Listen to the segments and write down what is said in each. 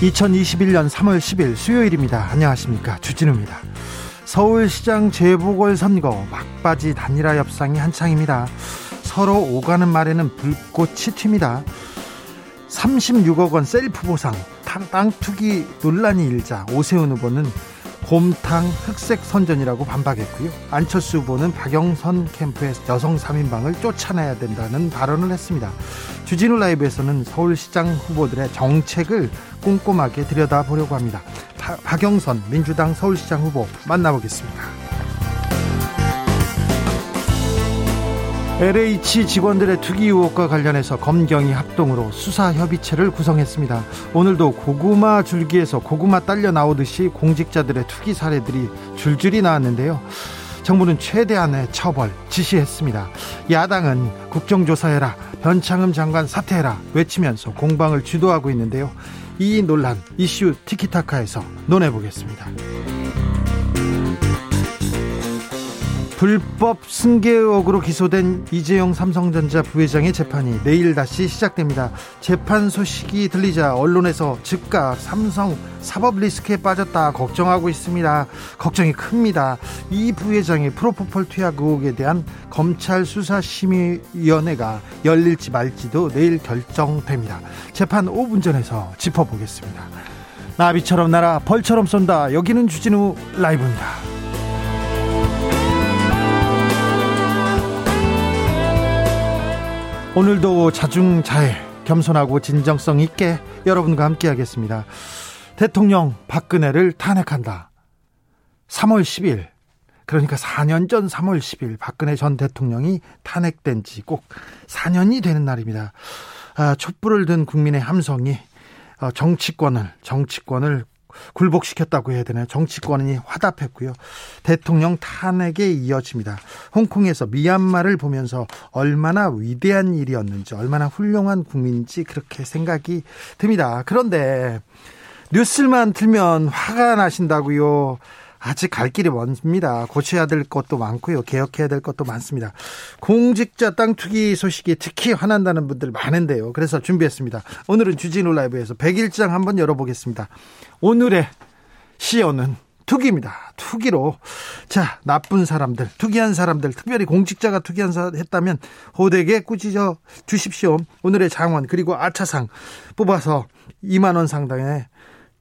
2021년 3월 10일 수요일입니다. 안녕하십니까. 주진우입니다. 서울시장 재보궐선거 막바지 단일화 협상이 한창입니다. 서로 오가는 말에는 불꽃이 튑니다. 36억 원 셀프 보상, 땅 투기 논란이 일자 오세훈 후보는 곰탕 흑색 선전이라고 반박했고요. 안철수 후보는 박영선 캠프의 여성 3인방을 쫓아내야 된다는 발언을 했습니다. 주진우 라이브에서는 서울시장 후보들의 정책을 꼼꼼하게 들여다보려고 합니다. 바, 박영선 민주당 서울시장 후보 만나보겠습니다. LH 직원들의 투기 의혹과 관련해서 검경이 합동으로 수사 협의체를 구성했습니다. 오늘도 고구마 줄기에서 고구마 딸려 나오듯이 공직자들의 투기 사례들이 줄줄이 나왔는데요. 정부는 최대한의 처벌 지시했습니다. 야당은 국정조사해라, 변창흠 장관 사퇴해라 외치면서 공방을 주도하고 있는데요. 이 논란 이슈 티키타카에서 논해보겠습니다. 불법 승계 의혹으로 기소된 이재용 삼성전자 부회장의 재판이 내일 다시 시작됩니다. 재판 소식이 들리자 언론에서 즉각 삼성 사법 리스크에 빠졌다 걱정하고 있습니다. 걱정이 큽니다. 이 부회장의 프로포폴 투약 의혹에 대한 검찰 수사심의위원회가 열릴지 말지도 내일 결정됩니다. 재판 5분 전에서 짚어보겠습니다. 나비처럼 날아 벌처럼 쏜다. 여기는 주진우 라이브입니다. 오늘도 자중자애 겸손하고 진정성 있게 여러분과 함께 하겠습니다. 대통령 박근혜를 탄핵한다. 3월 10일 그러니까 4년 전 3월 10일 박근혜 전 대통령이 탄핵된 지 꼭 4년이 되는 날입니다. 아, 촛불을 든 국민의 함성이 어, 정치권을 정치권을 굴복시켰다고 해야 되나요? 정치권이 화답했고요. 대통령 탄핵에 이어집니다. 홍콩에서 미얀마를 보면서 얼마나 위대한 일이었는지, 얼마나 훌륭한 국민인지 그렇게 생각이 듭니다. 그런데 뉴스만 틀면 화가 나신다고요. 아직 갈 길이 먼습니다. 고쳐야 될 것도 많고요. 개혁해야 될 것도 많습니다. 공직자 땅 투기 소식이 특히 화난다는 분들 많은데요. 그래서 준비했습니다. 오늘은 주진우 라이브에서 100일장 한번 열어보겠습니다. 오늘의 시연은 투기입니다. 투기로 자 나쁜 사람들, 투기한 사람들, 특별히 공직자가 투기한 사 했다면 호되게 꾸짖어 주십시오. 오늘의 장원 그리고 아차상 뽑아서 2만 원 상당의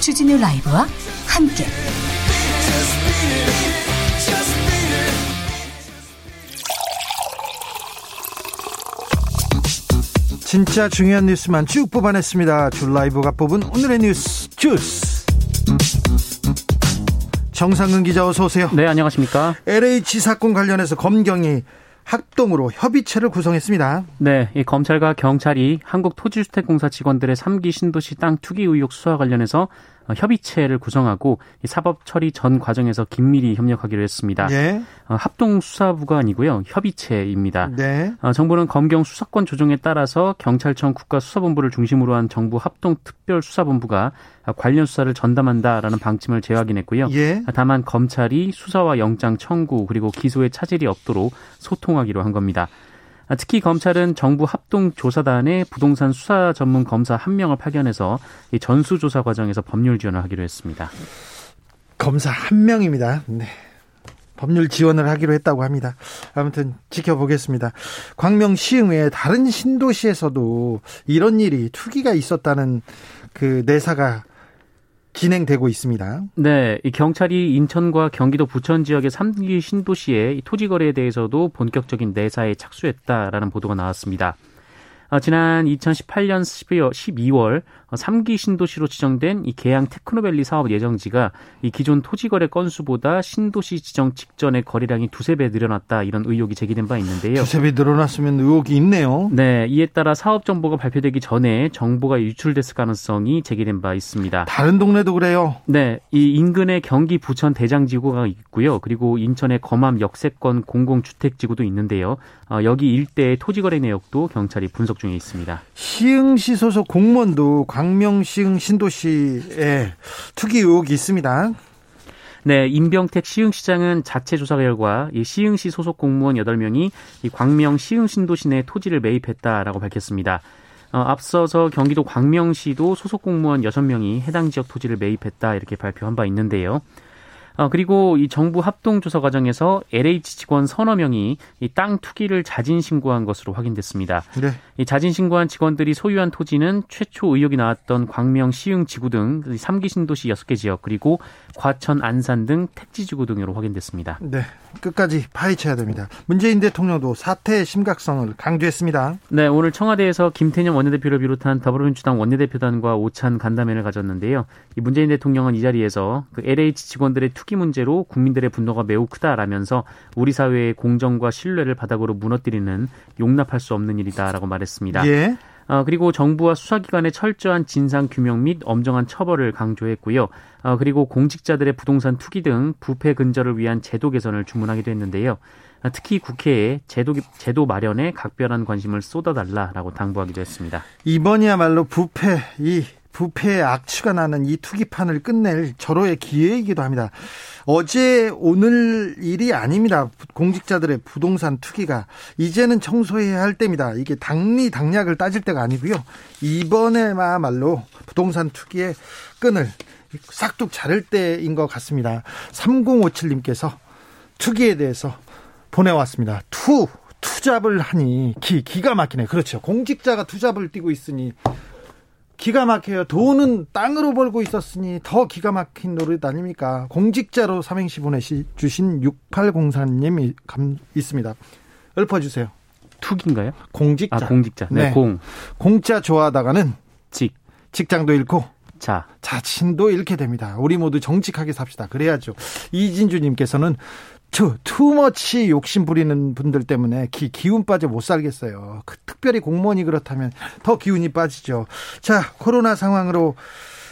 주진우 라이브와 함께 진짜 중요한 뉴스만 쭉 뽑아냈습니다. 줄 라이브가 뽑은 오늘의 뉴스 주스. 정상근 기자 어서 오세요. 네, 안녕하십니까? LH 사건 관련해서 검경이 합동으로 협의체를 구성했습니다. 네, 이 검찰과 경찰이 한국토지주택공사 직원들의 3기 신도시 땅 투기 의혹 수사와 관련해서 어, 협의체를 구성하고 사법 처리 전 과정에서 긴밀히 협력하기로 했습니다. 예. 어, 합동 수사부가 아니고요, 협의체입니다. 네. 어, 정부는 검경 수사권 조정에 따라서 경찰청 국가수사본부를 중심으로 한 정부 합동 특별수사본부가 관련 수사를 전담한다라는 방침을 재확인했고요. 예. 다만 검찰이 수사와 영장 청구 그리고 기소에 차질이 없도록 소통하기로 한 겁니다. 아, 특히 검찰은 정부 합동조사단에 부동산 수사 전문 검사 한 명을 파견해서 이 전수조사 과정에서 법률 지원을 하기로 했습니다. 검사 한 명입니다. 네. 법률 지원을 하기로 했다고 합니다. 아무튼 지켜보겠습니다. 광명 시흥 외에 다른 신도시에서도 이런 일이 투기가 있었다는 그 내사가 진행되고 있습니다. 네, 이 경찰이 인천과 경기도 부천 지역의 3기 신도시의 토지 거래에 대해서도 본격적인 내사에 착수했다라는 보도가 나왔습니다. 어, 지난 2018년 12월, 12월 3기 신도시로 지정된 이 계양 테크노밸리 사업 예정지가 이 기존 토지 거래 건수보다 신도시 지정 직전의 거래량이 두세 배 늘어났다 이런 의혹이 제기된 바 있는데요. 두세 배 늘어났으면 의혹이 있네요. 네, 이에 따라 사업 정보가 발표되기 전에 정보가 유출됐을 가능성이 제기된 바 있습니다. 다른 동네도 그래요. 네, 이 인근에 경기 부천 대장지구가 있고요. 그리고 인천의 검암 역세권 공공주택지구도 있는데요. 어, 여기 일대의 토지 거래 내역도 경찰이 분석 중에 있습니다. 시흥시 소속 공무원도 광명시흥 신도시에 투기 의혹이 있습니다. 네, 임병택 시흥시장은 자체 조사 결과 이 시흥시 소속 공무원 8명이 이 광명 시흥 신도시 내 토지를 매입했다라고 밝혔습니다. 어, 앞서서 경기도 광명시도 소속 공무원 6명이 해당 지역 토지를 매입했다 이렇게 발표한 바 있는데요. 어, 그리고 이 정부 합동조사 과정에서 LH 직원 서너 명이 이 땅 투기를 자진 신고한 것으로 확인됐습니다. 네. 이 자진 신고한 직원들이 소유한 토지는 최초 의혹이 나왔던 광명, 시흥 지구 등 3기 신도시 6개 지역 그리고 과천, 안산 등 택지 지구 등으로 확인됐습니다. 네. 끝까지 파헤쳐야 됩니다. 문재인 대통령도 사태의 심각성을 강조했습니다. 네, 오늘 청와대에서 김태년 원내대표를 비롯한 더불어민주당 원내대표단과 오찬 간담회를 가졌는데요. 이 문재인 대통령은 이 자리에서 그 LH 직원들의 투기 문제로 국민들의 분노가 매우 크다라면서 우리 사회의 공정과 신뢰를 바닥으로 무너뜨리는 용납할 수 없는 일이다라고 말했습니다. 예. 어, 그리고 정부와 수사기관의 철저한 진상 규명 및 엄정한 처벌을 강조했고요. 어, 그리고 공직자들의 부동산 투기 등 부패 근절을 위한 제도 개선을 주문하기도 했는데요. 어, 특히 국회에 제도, 제도 마련에 각별한 관심을 쏟아달라라고 당부하기도 했습니다. 이번이야말로 부패, 이 부패의 악취가 나는 이 투기판을 끝낼 절호의 기회이기도 합니다. 어제 오늘 일이 아닙니다. 공직자들의 부동산 투기가 이제는 청소해야 할 때입니다. 이게 당리 당략을 따질 때가 아니고요. 이번에야말로 부동산 투기의 끈을 싹둑 자를 때인 것 같습니다. 3057님께서 투기에 대해서 보내왔습니다. 투 투잡을 하니 기 기가 막히네. 그렇죠. 공직자가 투잡을 뛰고 있으니 기가 막혀요. 돈은 땅으로 벌고 있었으니 더 기가 막힌 노릇 아닙니까? 공직자로 삼행시 보내주신 6804님이 감, 있습니다. 읊어주세요. 툭인가요? 공직자. 아, 공직자. 네, 네. 공. 공자 좋아하다가는 직. 직장도 잃고 자. 자신도 잃게 됩니다. 우리 모두 정직하게 삽시다. 그래야죠. 이진주님께서는 투, too much 욕심 부리는 분들 때문에 기, 기운 빠져 못 살겠어요. 그, 특별히 공무원이 그렇다면 더 기운이 빠지죠. 자, 코로나 상황으로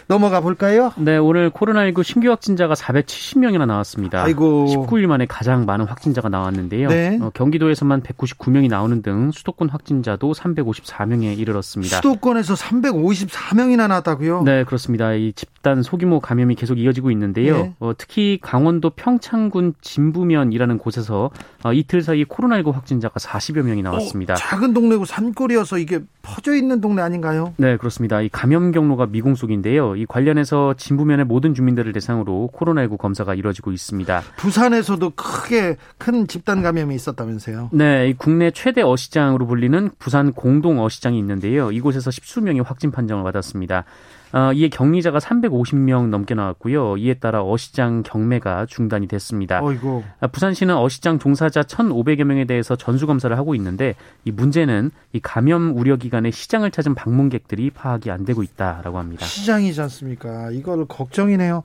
넘어가 볼까요? 네, 오늘 코로나19 신규 확진자가 470명이나 나왔습니다. 아이고. 19일 만에 가장 많은 확진자가 나왔는데요. 네. 어, 경기도에서만 199명이 나오는 등 수도권 확진자도 354명에 이르렀습니다. 수도권에서 354명이나 나왔다고요? 네, 그렇습니다. 이 집단 소규모 감염이 계속 이어지고 있는데요. 네. 어, 특히 강원도 평창군 진부면이라는 곳에서 어, 이틀 사이 코로나19 확진자가 40여 명이 나왔습니다. 어, 작은 동네고 산골이어서 이게 퍼져 있는 동네 아닌가요? 네, 그렇습니다. 이 감염 경로가 미궁 속인데요. 이 관련해서 진부면의 모든 주민들을 대상으로 코로나19 검사가 이뤄지고 있습니다. 부산에서도 크게 큰 집단 감염이 있었다면서요? 네, 국내 최대 어시장으로 불리는 부산 공동 어시장이 있는데요. 이곳에서 십수 명이 확진 판정을 받았습니다. 어, 이에 격리자가 350명 넘게 나왔고요. 이에 따라 어시장 경매가 중단이 됐습니다. 어이고. 아, 부산시는 어시장 종사자 1,500여 명에 대해서 전수 검사를 하고 있는데 이 문제는 이 감염 우려 기간에 시장을 찾은 방문객들이 파악이 안 되고 있다라고 합니다. 시장이지 않습니까? 이걸 걱정이네요.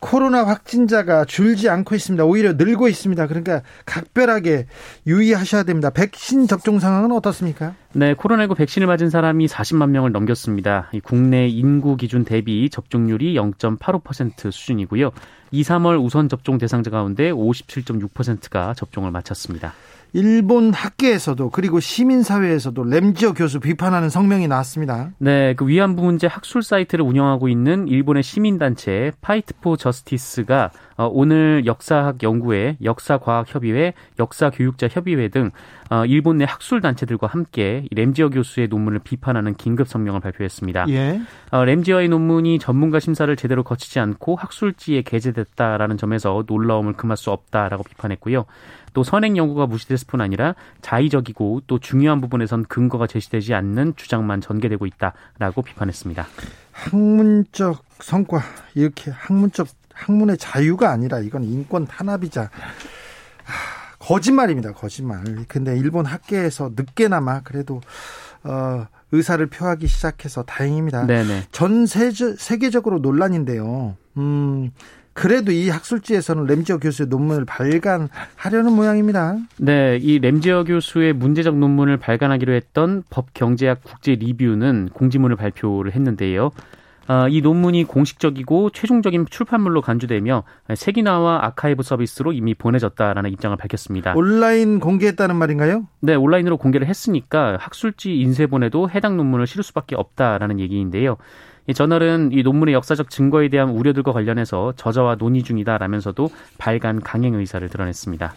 코로나 확진자가 줄지 않고 있습니다. 오히려 늘고 있습니다. 그러니까 각별하게 유의하셔야 됩니다. 백신 접종 상황은 어떻습니까? 네, 코로나19 백신을 맞은 사람이 40만 명을 넘겼습니다. 국내 인구 기준 대비 접종률이 0.85% 수준이고요. 2, 3월 우선 접종 대상자 가운데 57.6%가 접종을 마쳤습니다. 일본 학계에서도 그리고 시민사회에서도 램지어 교수 비판하는 성명이 나왔습니다. 네, 그 위안부 문제 학술 사이트를 운영하고 있는 일본의 시민단체 Fight for Justice가 어, 오늘 역사학 연구회, 역사과학협의회, 역사교육자협의회 등 어, 일본 내 학술 단체들과 함께 램지어 교수의 논문을 비판하는 긴급 성명을 발표했습니다. 예. 어, 램지어의 논문이 전문가 심사를 제대로 거치지 않고 학술지에 게재 무시됐다라는 점에서 놀라움을 금할 수 없다라고 비판했고요. 또 선행 연구가 무시됐을 뿐 아니라 자의적이고 또 중요한 부분에선 근거가 제시되지 않는 주장만 전개되고 있다라고 비판했습니다. 학문적 성과 이렇게 학문적 학문의 자유가 아니라 이건 인권 탄압이자 거짓말입니다. 거짓말. 근데 일본 학계에서 늦게나마 그래도 어, 의사를 표하기 시작해서 다행입니다. 네네. 전 세제, 세계적으로 논란인데요. 음, 그래도 이 학술지에서는 램지어 교수의 논문을 발간하려는 모양입니다. 네, 이 램지어 교수의 문제적 논문을 발간하기로 했던 법경제학 국제 리뷰는 공지문을 발표를 했는데요. 어, 이 논문이 공식적이고 최종적인 출판물로 간주되며 세기나와 아카이브 서비스로 이미 보내졌다라는 입장을 밝혔습니다. 온라인 공개했다는 말인가요? 네, 온라인으로 공개를 했으니까 학술지 인쇄본에도 해당 논문을 실을 수밖에 없다라는 얘기인데요. 이 저널은 이 논문의 역사적 증거에 대한 우려들과 관련해서 저자와 논의 중이다라면서도 발간 강행 의사를 드러냈습니다.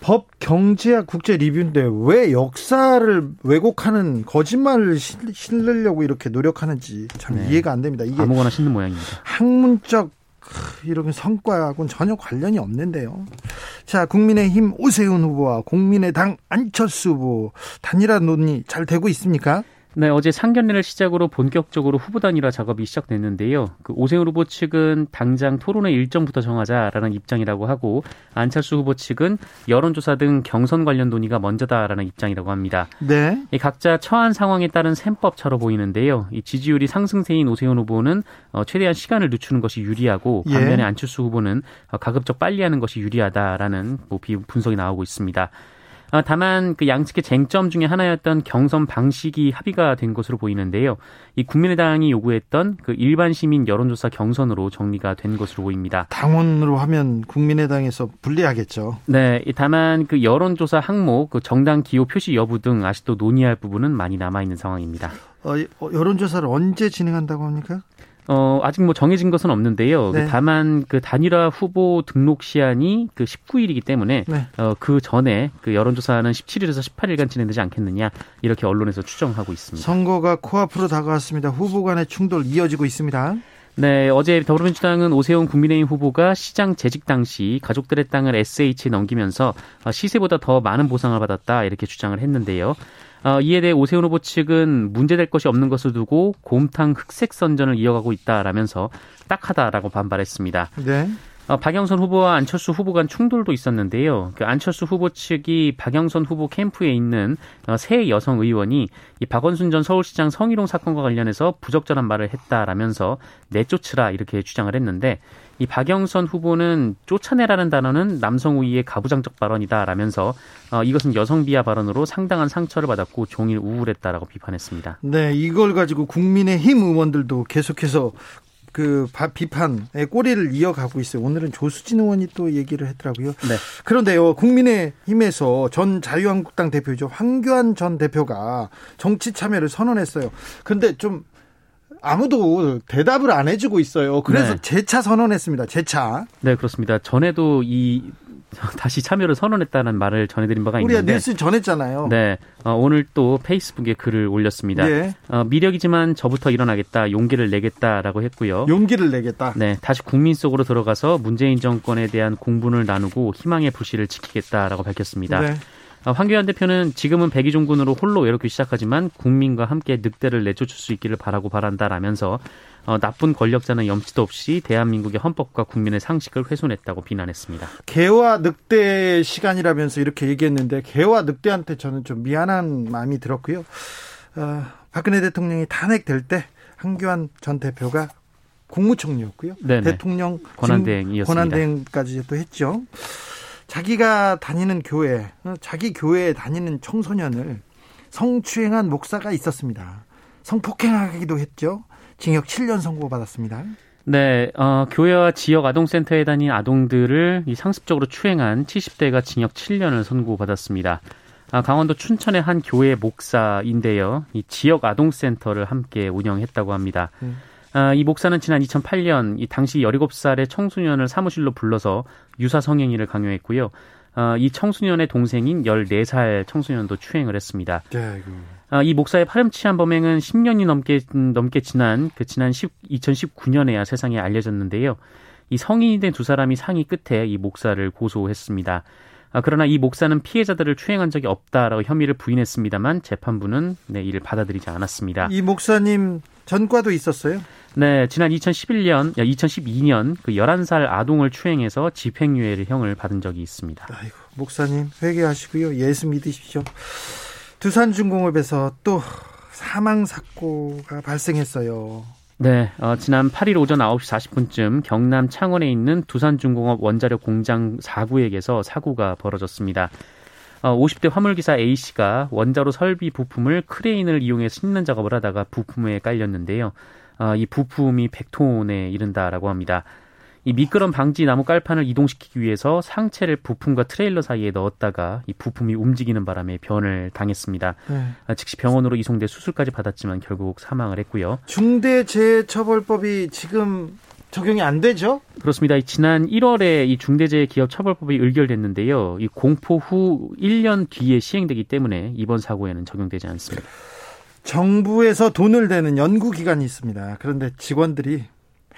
법 경제학 국제 리뷰인데 왜 역사를 왜곡하는 거짓말을 실으려고 이렇게 노력하는지 참 네. 이해가 안 됩니다. 이게 아무거나 싣는 모양입니다. 학문적 이런 성과하고는 전혀 관련이 없는데요. 자, 국민의힘 오세훈 후보와 국민의당 안철수 후보 단일화 논의 잘 되고 있습니까? 네, 어제 상견례를 시작으로 본격적으로 후보 단일화 작업이 시작됐는데요. 그 오세훈 후보 측은 당장 토론회 일정부터 정하자라는 입장이라고 하고 안철수 후보 측은 여론조사 등 경선 관련 논의가 먼저다라는 입장이라고 합니다. 네. 이 각자 처한 상황에 따른 셈법처럼 보이는데요. 이 지지율이 상승세인 오세훈 후보는 어, 최대한 시간을 늦추는 것이 유리하고 예. 반면에 예. 안철수 후보는 어, 가급적 빨리 하는 것이 유리하다라는 뭐 분석이 나오고 있습니다. 어, 다만 그 양측의 쟁점 중에 하나였던 경선 방식이 합의가 된 것으로 보이는데요. 이 국민의당이 요구했던 그 일반 시민 여론조사 경선으로 정리가 된 것으로 보입니다. 당원으로 하면 국민의당에서 불리하겠죠. 네, 다만 그 여론조사 항목, 그 정당 기호 표시 여부 등 아직도 논의할 부분은 많이 남아 있는 상황입니다. 어, 어 여론조사를 언제 진행한다고 합니까? 어, 아직 뭐 정해진 것은 없는데요. 네. 다만 그 단일화 후보 등록 시한이 그 19일이기 때문에 네. 어, 그 전에 그 여론조사는 17일에서 18일간 진행되지 않겠느냐 이렇게 언론에서 추정하고 있습니다. 선거가 코앞으로 다가왔습니다. 후보 간의 충돌 이어지고 있습니다. 네, 어제 더불어민주당은 오세훈 국민의힘 후보가 시장 재직 당시 가족들의 땅을 SH에 넘기면서 시세보다 더 많은 보상을 받았다 이렇게 주장을 했는데요. 어, 이에 대해 오세훈 후보 측은 문제될 것이 없는 것을 두고 곰탕 흑색 선전을 이어가고 있다라면서 딱하다라고 반발했습니다. 네. 어, 박영선 후보와 안철수 후보 간 충돌도 있었는데요. 그 안철수 후보 측이 박영선 후보 캠프에 있는 어, 새 여성 의원이 이 박원순 전 서울시장 성희롱 사건과 관련해서 부적절한 말을 했다라면서 내쫓으라 이렇게 주장을 했는데 이 박영선 후보는 쫓아내라는 단어는 남성 우위의 가부장적 발언이다라면서 어, 이것은 여성 비하 발언으로 상당한 상처를 받았고 종일 우울했다라고 비판했습니다. 네, 이걸 가지고 국민의힘 의원들도 계속해서 그 비판의 꼬리를 이어가고 있어요. 오늘은 조수진 의원이 또 얘기를 했더라고요. 네. 그런데요, 국민의힘에서 전 자유한국당 대표죠. 황교안 전 대표가 정치 참여를 선언했어요. 근데 좀 아무도 대답을 안 해주고 있어요. 그래서 네. 재차 선언했습니다. 재차. 네, 그렇습니다. 전에도 이 다시 참여를 선언했다는 말을 전해드린 바가 있는데 우리가 뉴스 전했잖아요. 네, 어, 오늘 또 페이스북에 글을 올렸습니다. 예. 어, 미력이지만 저부터 일어나겠다, 용기를 내겠다라고 했고요. 용기를 내겠다. 네, 다시 국민 속으로 들어가서 문재인 정권에 대한 공분을 나누고 희망의 불씨를 지키겠다라고 밝혔습니다. 네. 어, 황교안 대표는 지금은 백의종군으로 홀로 외롭기 시작하지만 국민과 함께 늑대를 내쫓을 수 있기를 바라고 바란다라면서 어, 나쁜 권력자는 염치도 없이 대한민국의 헌법과 국민의 상식을 훼손했다고 비난했습니다. 개와 늑대 시간이라면서 이렇게 얘기했는데 개와 늑대한테 저는 좀 미안한 마음이 들었고요. 어, 박근혜 대통령이 탄핵될 때 한교안 전 대표가 국무총리였고요. 네네. 대통령 권한대행이었습니다. 권한대행까지 도 했죠. 자기가 다니는 교회, 어, 자기 교회에 다니는 청소년을 성추행한 목사가 있었습니다. 성폭행하기도 했죠. 징역 7년 선고받았습니다. 네, 어, 교회와 지역 아동센터에 다닌 아동들을 이 상습적으로 추행한 70대가 징역 7년을 선고받았습니다. 아, 강원도 춘천의 한 교회 목사인데요. 이 지역 아동센터를 함께 운영했다고 합니다. 음. 아, 이 목사는 지난 2008년 이 당시 17살의 청소년을 사무실로 불러서 유사 성행위를 강요했고요. 아, 이 청소년의 동생인 14살 청소년도 추행을 했습니다. 네, 아, 이 목사의 파렴치한 범행은 10년이 넘게 넘게 지난 그 지난 10, 2019년에야 세상에 알려졌는데요. 이 성인이 된 두 사람이 상의 끝에 이 목사를 고소했습니다. 아, 그러나 이 목사는 피해자들을 추행한 적이 없다라고 혐의를 부인했습니다만 재판부는 네, 이를 받아들이지 않았습니다. 이 목사님 전과도 있었어요? 네, 지난 2011년, 2012년 그 11살 아동을 추행해서 집행유예를 형을 받은 적이 있습니다. 아이고, 목사님 회개하시고요. 예수 믿으십시오. 두산중공업에서 또 사망 사고가 발생했어요. 네, 어, 지난 8일 오전 9시 40분쯤 경남 창원에 있는 두산중공업 원자력 공장 4구역에서 사고가 벌어졌습니다. 어, 50대 화물기사 A씨가 원자로 설비 부품을 크레인을 이용해 싣는 작업을 하다가 부품에 깔렸는데요. 어, 이 부품이 100톤에 이른다라고 합니다. 이 미끄럼 방지 나무 깔판을 이동시키기 위해서 상체를 부품과 트레일러 사이에 넣었다가 이 부품이 움직이는 바람에 변을 당했습니다. 네. 아, 즉시 병원으로 이송돼 수술까지 받았지만 결국 사망을 했고요. 중대재해처벌법이 지금 적용이 안 되죠? 그렇습니다. 지난 1월에 이 중대재해기업처벌법이 의결됐는데요. 이 공포 후 1년 뒤에 시행되기 때문에 이번 사고에는 적용되지 않습니다. 정부에서 돈을 대는 연구기관이 있습니다. 그런데 직원들이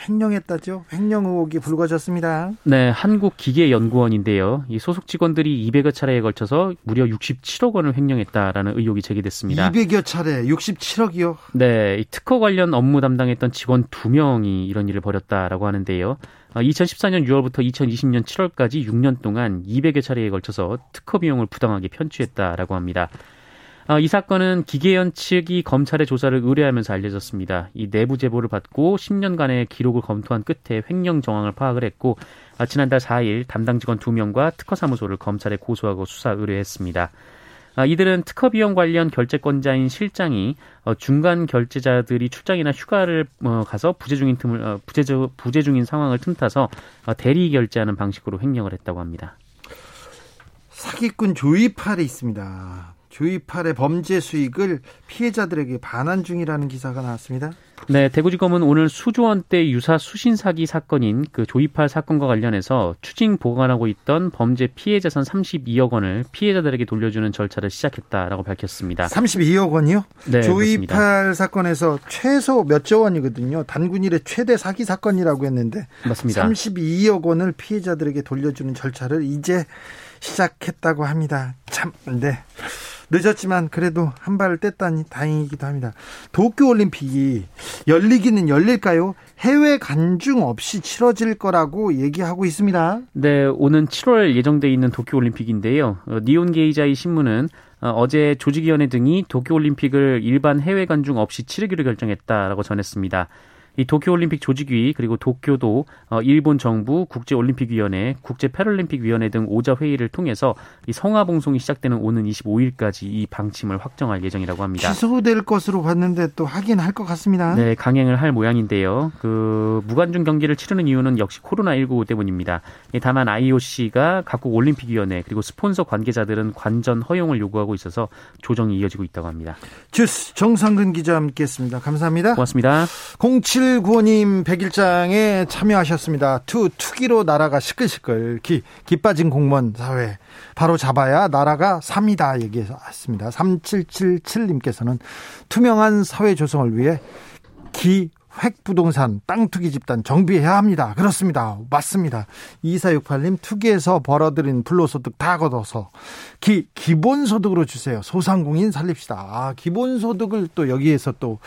횡령했다죠. 횡령 의혹이 불거졌습니다. 네, 한국기계연구원인데요. 이 소속 직원들이 200여 차례에 걸쳐서 무려 67억 원을 횡령했다라는 의혹이 제기됐습니다. 200여 차례, 67억이요? 네, 이 특허 관련 업무 담당했던 직원 2명이 이런 일을 벌였다라고 하는데요. 2014년 어, 6월부터 2020년 7월까지 6년 동안 200여 차례에 걸쳐서 특허 비용을 부당하게 편취했다라고 합니다. 어, 이 사건은 기계연 측이 검찰의 조사를 의뢰하면서 알려졌습니다. 이 내부 제보를 받고 10년간의 기록을 검토한 끝에 횡령 정황을 파악을 했고 아, 지난달 4일 담당 직원 2명과 특허사무소를 검찰에 고소하고 수사 의뢰했습니다. 아, 이들은 특허 비용 관련 결제권자인 실장이 어, 중간 결제자들이 출장이나 휴가를 어, 가서 부재 중인 틈을 부재 부재 중인 상황을 틈타서 대리 결제하는 방식으로 횡령을 했다고 합니다. 사기꾼 조이팔이 있습니다. 조이팔의 범죄 수익을 피해자들에게 반환 중이라는 기사가 나왔습니다. 네, 대구지검은 오늘 수조 원대 유사 수신 사기 사건인 그 조이팔 사건과 관련해서 추징 보관하고 있던 범죄 피해 자산 32억 원을 피해자들에게 돌려주는 절차를 시작했다라고 밝혔습니다. 32억 원이요? 네, 조이팔 그렇습니다. 사건에서 최소 몇조 원이거든요. 단군 일의 최대 사기 사건이라고 했는데 맞습니다. 32억 원을 피해자들에게 돌려주는 절차를 이제 시작했다고 합니다. 참, 네. 늦었지만 그래도 한 발을 뗐다니 다행이기도 합니다. 도쿄올림픽이 열리기는 열릴까요? 해외 간중 없이 치러질 거라고 얘기하고 있습니다. 네, 오는 7월 예정돼 있는 도쿄올림픽인데요. 어, 니온 게이자이 신문은 어, 어제 조직위원회 등이 도쿄올림픽을 일반 해외 관중 없이 치르기로 결정했다라고 전했습니다. 이 도쿄올림픽 조직위 그리고 도쿄도 어, 일본 정부 국제올림픽위원회 국제패럴림픽위원회 등 오자 회의를 통해서 이 성화봉송이 시작되는 오는 25일까지 이 방침을 확정할 예정이라고 합니다. 취소될 것으로 봤는데 또 하긴 할것 같습니다. 네, 강행을 할 모양인데요. 그 무관중 경기를 치르는 이유는 역시 코로나19 때문입니다. 다만 IOC가 각국 올림픽위원회 그리고 스폰서 관계자들은 관전 허용을 요구하고 있어서 조정이 이어지고 있다고 합니다. 주스 정상근 기자 함께했습니다. 감사합니다. 고맙습니다. 07 구호님 백일장에 참여하셨습니다. 투, 투기로 나라가 시끌시끌. 기, 기 빠진 공무원 사회. 바로 잡아야 나라가 삽니다. 얘기했습니다. 3777님께서는 투명한 사회 조성을 위해 기, 획 부동산 땅 투기 집단 정비해야 합니다. 그렇습니다. 맞습니다. 2468님 투기에서 벌어들인 불로소득 다 걷어서 기, 기본소득으로 주세요. 소상공인 살립시다. 아, 기본소득을 또 여기에서 또,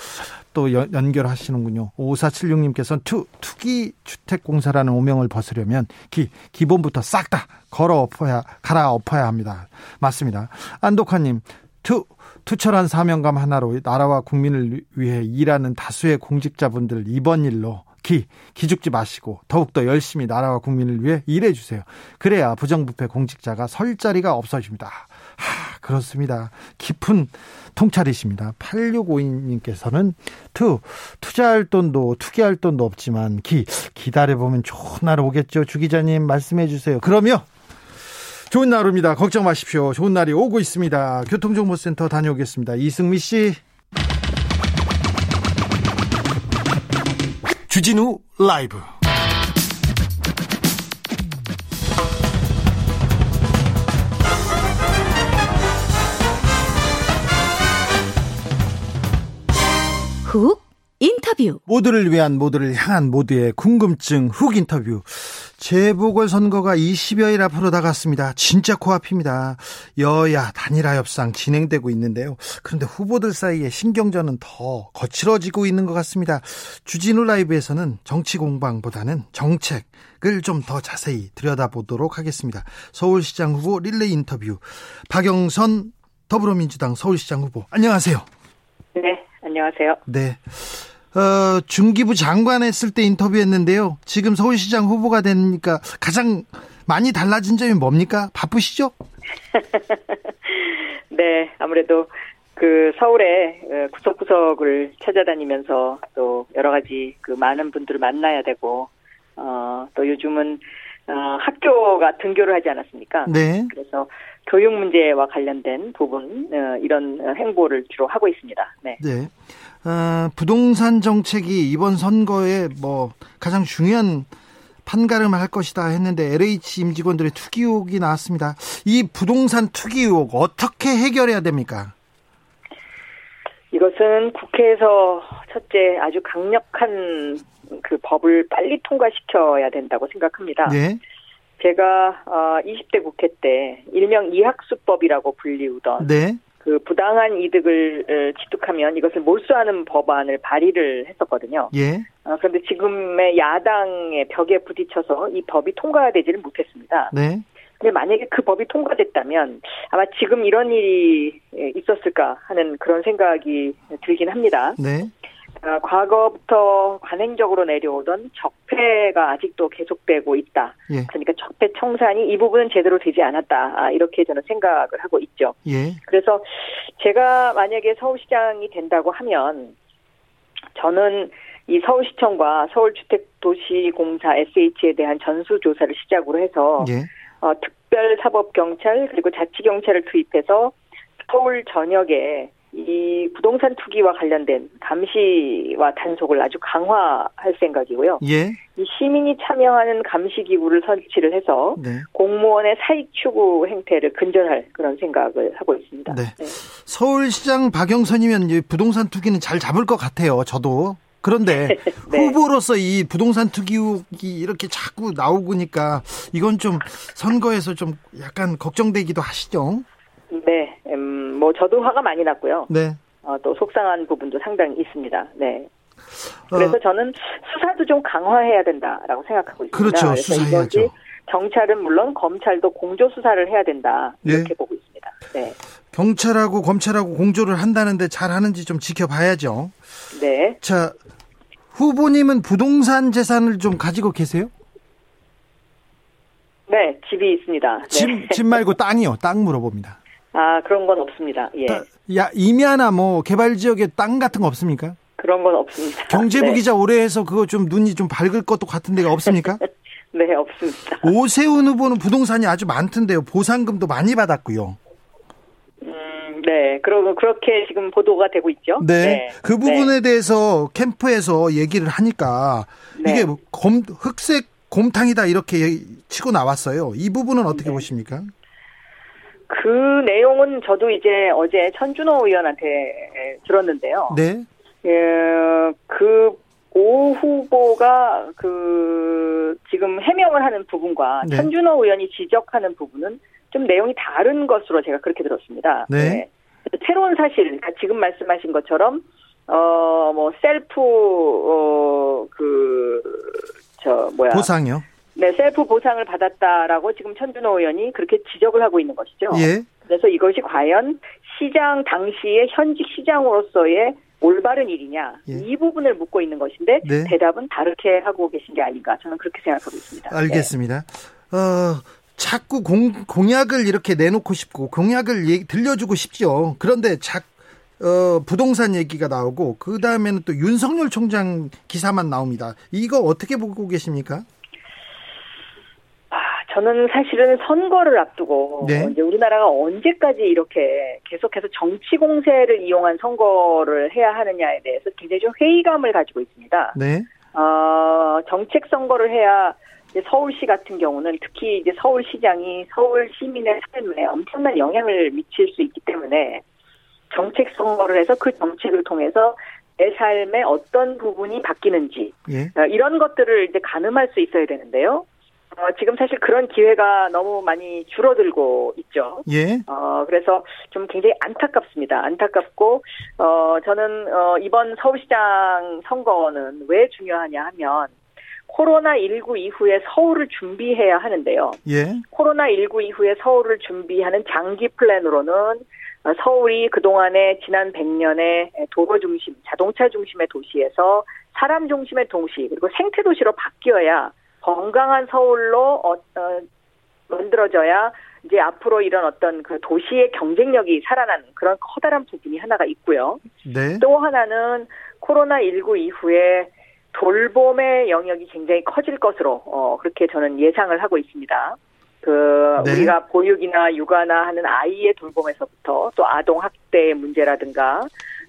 또 연결하시는군요. 5476님께서는 투, 투기 주택공사라는 오명을 벗으려면 기, 기본부터 싹 다 걸어 엎어야, 갈아 엎어야 합니다. 맞습니다. 안독화님, 투, 투철한 사명감 하나로 나라와 국민을 위해 일하는 다수의 공직자분들 이번 일로 기, 기죽지 마시고 더욱더 열심히 나라와 국민을 위해 일해 주세요. 그래야 부정부패 공직자가 설 자리가 없어집니다. 하, 그렇습니다. 깊은 통찰이십니다. 8652님께서는 투, 투자할 돈도 투기할 돈도 없지만 기, 기다려 보면 좋은 날 오겠죠. 주 기자님 말씀해 주세요. 그러면 좋은 날입니다. 걱정 마십시오. 좋은 날이 오고 있습니다. 교통정보센터 다녀오겠습니다. 이승미 씨. 주진우 라이브. 훅 인터 인터뷰. 모두를 위한 모두를 향한 모두의 궁금증 훅 인터뷰. 재보궐선거가 20여일 앞으로 다가왔습니다. 진짜 코앞입니다. 여야 단일화 협상 진행되고 있는데요. 그런데 후보들 사이에 신경전은 더 거칠어지고 있는 것 같습니다. 주진우 라이브에서는 정치 공방보다는 정책을 좀 더 자세히 들여다보도록 하겠습니다. 서울시장 후보 릴레이 인터뷰. 박영선 더불어민주당 서울시장 후보. 안녕하세요. 네, 안녕하세요. 네. 어, 중기부 장관 했을 때 인터뷰했는데요. 지금 서울시장 후보가 되니까 가장 많이 달라진 점이 뭡니까? 바쁘시죠? 네, 아무래도 그 서울의 어, 구석구석을 찾아다니면서 또 여러 가지 그 많은 분들을 만나야 되고 어, 또 요즘은 어, 학교가 등교를 하지 않았습니까? 네. 그래서 교육 문제와 관련된 부분 어, 이런 행보를 주로 하고 있습니다. 네. 네. 어, 부동산 정책이 이번 선거에 뭐 가장 중요한 판가름을 할 것이다 했는데 LH 임직원들의 투기 의혹이 나왔습니다. 이 부동산 투기 의혹 어떻게 해결해야 됩니까? 이것은 국회에서 첫째 아주 강력한 그 법을 빨리 통과시켜야 된다고 생각합니다. 네. 제가 20대 어, 국회 때 일명 이학수법이라고 불리우던 네. 그 부당한 이득을 취득하면 이것을 몰수하는 법안을 발의를 했었거든요. 예. 어, 그런데 지금의 야당의 벽에 부딪혀서 이 법이 통과되지를 못했습니다. 네. 근데 만약에 그 법이 통과됐다면 아마 지금 이런 일이 있었을까 하는 그런 생각이 들긴 합니다. 네. 어, 과거부터 관행적으로 내려오던 적폐가 아직도 계속되고 있다. 예. 그러니까 적폐 청산이 이 부분은 제대로 되지 않았다. 아, 이렇게 저는 생각을 하고 있죠. 예. 그래서 제가 만약에 서울시장이 된다고 하면 저는 이 서울시청과 서울주택도시공사 SH에 대한 전수조사를 시작으로 해서 예. 어, 특별사법경찰 그리고 자치경찰을 투입해서 서울 전역에 이 부동산 투기와 관련된 감시와 단속을 아주 강화할 생각이고요. 예. 이 시민이 참여하는 감시 기구를 설치를 해서 네. 공무원의 사익 추구 행태를 근절할 그런 생각을 하고 있습니다. 네. 서울시장 박영선이면 부동산 투기는 잘 잡을 것 같아요. 저도. 그런데 네. 후보로서 이 부동산 투기 이 이렇게 자꾸 나오니까 이건 좀 선거에서 좀 약간 걱정되기도 하시죠? 네, 음, 뭐 저도 화가 많이 났고요. 네. 어, 또 속상한 부분도 상당히 있습니다. 네. 그래서 어, 저는 수사도 좀 강화해야 된다라고 생각하고 있습니다. 그렇죠. 수사해야죠. 경찰은 물론 검찰도 공조 수사를 해야 된다 이렇게 네. 보고 있습니다. 네, 경찰하고 검찰하고 공조를 한다는데 잘 하는지 좀 지켜봐야죠. 네. 자, 후보님은 부동산 재산을 좀 가지고 계세요? 네, 집이 있습니다. 네. 집, 집 말고 땅이요. 땅 물어봅니다. 아 그런 건 없습니다. 예, 따- 야, 임야나 뭐 개발 지역에 땅 같은 거 없습니까? 그런 건 없습니다. 경제부 네. 기자 오래 해서 그거 좀 눈이 좀 밝을 것도 같은 데가 없습니까? 네, 없습니다. 오세훈 후보는 부동산이 아주 많던데요. 보상금도 많이 받았고요. 음, 네, 그러 그렇게 지금 보도가 되고 있죠. 네. 그 부분에 대해서 캠프에서 얘기를 하니까 네. 이게 뭐 검, 흑색 곰탕이다 이렇게 치고 나왔어요. 이 부분은 어떻게 네. 보십니까? 그 내용은 저도 이제 어제 천준호 의원한테 들었는데요. 네. 예, 그오 후보가 그 지금 해명을 하는 부분과 네. 천준호 의원이 지적하는 부분은 좀 내용이 다른 것으로 제가 그렇게 들었습니다. 네. 새로운 사실, 그러니까 지금 말씀하신 것처럼 어 뭐 셀프 어그저 뭐야 보상이요. 네 셀프 보상을 받았다라고 지금 천준호 의원이 그렇게 지적을 하고 있는 것이죠. 예. 그래서 이것이 과연 시장 당시의 현직 시장으로서의 올바른 일이냐 예. 이 부분을 묻고 있는 것인데 네. 대답은 다르게 하고 계신 게 아닌가 저는 그렇게 생각하고 있습니다. 알겠습니다. 어, 자꾸 공, 공약을 이렇게 내놓고 싶고 공약을 얘기- 들려주고 싶죠. 그런데 자, 어, 부동산 얘기가 나오고 그 다음에는 또 윤석열 총장 기사만 나옵니다. 이거 어떻게 보고 계십니까? 아, 저는 사실은 선거를 앞두고 네. 이제 우리나라가 언제까지 이렇게 계속해서 정치 공세를 이용한 선거를 해야 하느냐에 대해서 굉장히 좀 회의감을 가지고 있습니다. 네. 어, 정책 선거를 해야 이제 서울시 같은 경우는 특히 이제 서울시장이 서울 시민의 삶에 엄청난 영향을 미칠 수 있기 때문에 정책 선거를 해서 그 정책을 통해서 삶의 어떤 부분이 바뀌는지 예. 어, 이런 것들을 이제 가늠할 수 있어야 되는데요. 어, 지금 사실 그런 기회가 너무 많이 줄어들고 있죠. 예. 어, 그래서 좀 굉장히 안타깝습니다. 안타깝고, 어, 저는, 어, 이번 서울시장 선거는 왜 중요하냐 하면, 코로나19 이후에 서울을 준비해야 하는데요. 예. 코로나19 이후에 서울을 준비하는 장기 플랜으로는 서울이 그동안에 지난 100년의 도로 중심, 자동차 중심의 도시에서 사람 중심의 도시, 그리고 생태 도시로 바뀌어야 건강한 서울로 어, 어, 만들어져야 이제 앞으로 이런 어떤 그 도시의 경쟁력이 살아나는 그런 커다란 부분이 하나가 있고요. 네. 또 하나는 코로나19 이후에 돌봄의 영역이 굉장히 커질 것으로 어, 그렇게 저는 예상을 하고 있습니다. 그 네. 우리가 보육이나 육아나 하는 아이의 돌봄에서부터 또 아동 학대의 문제라든가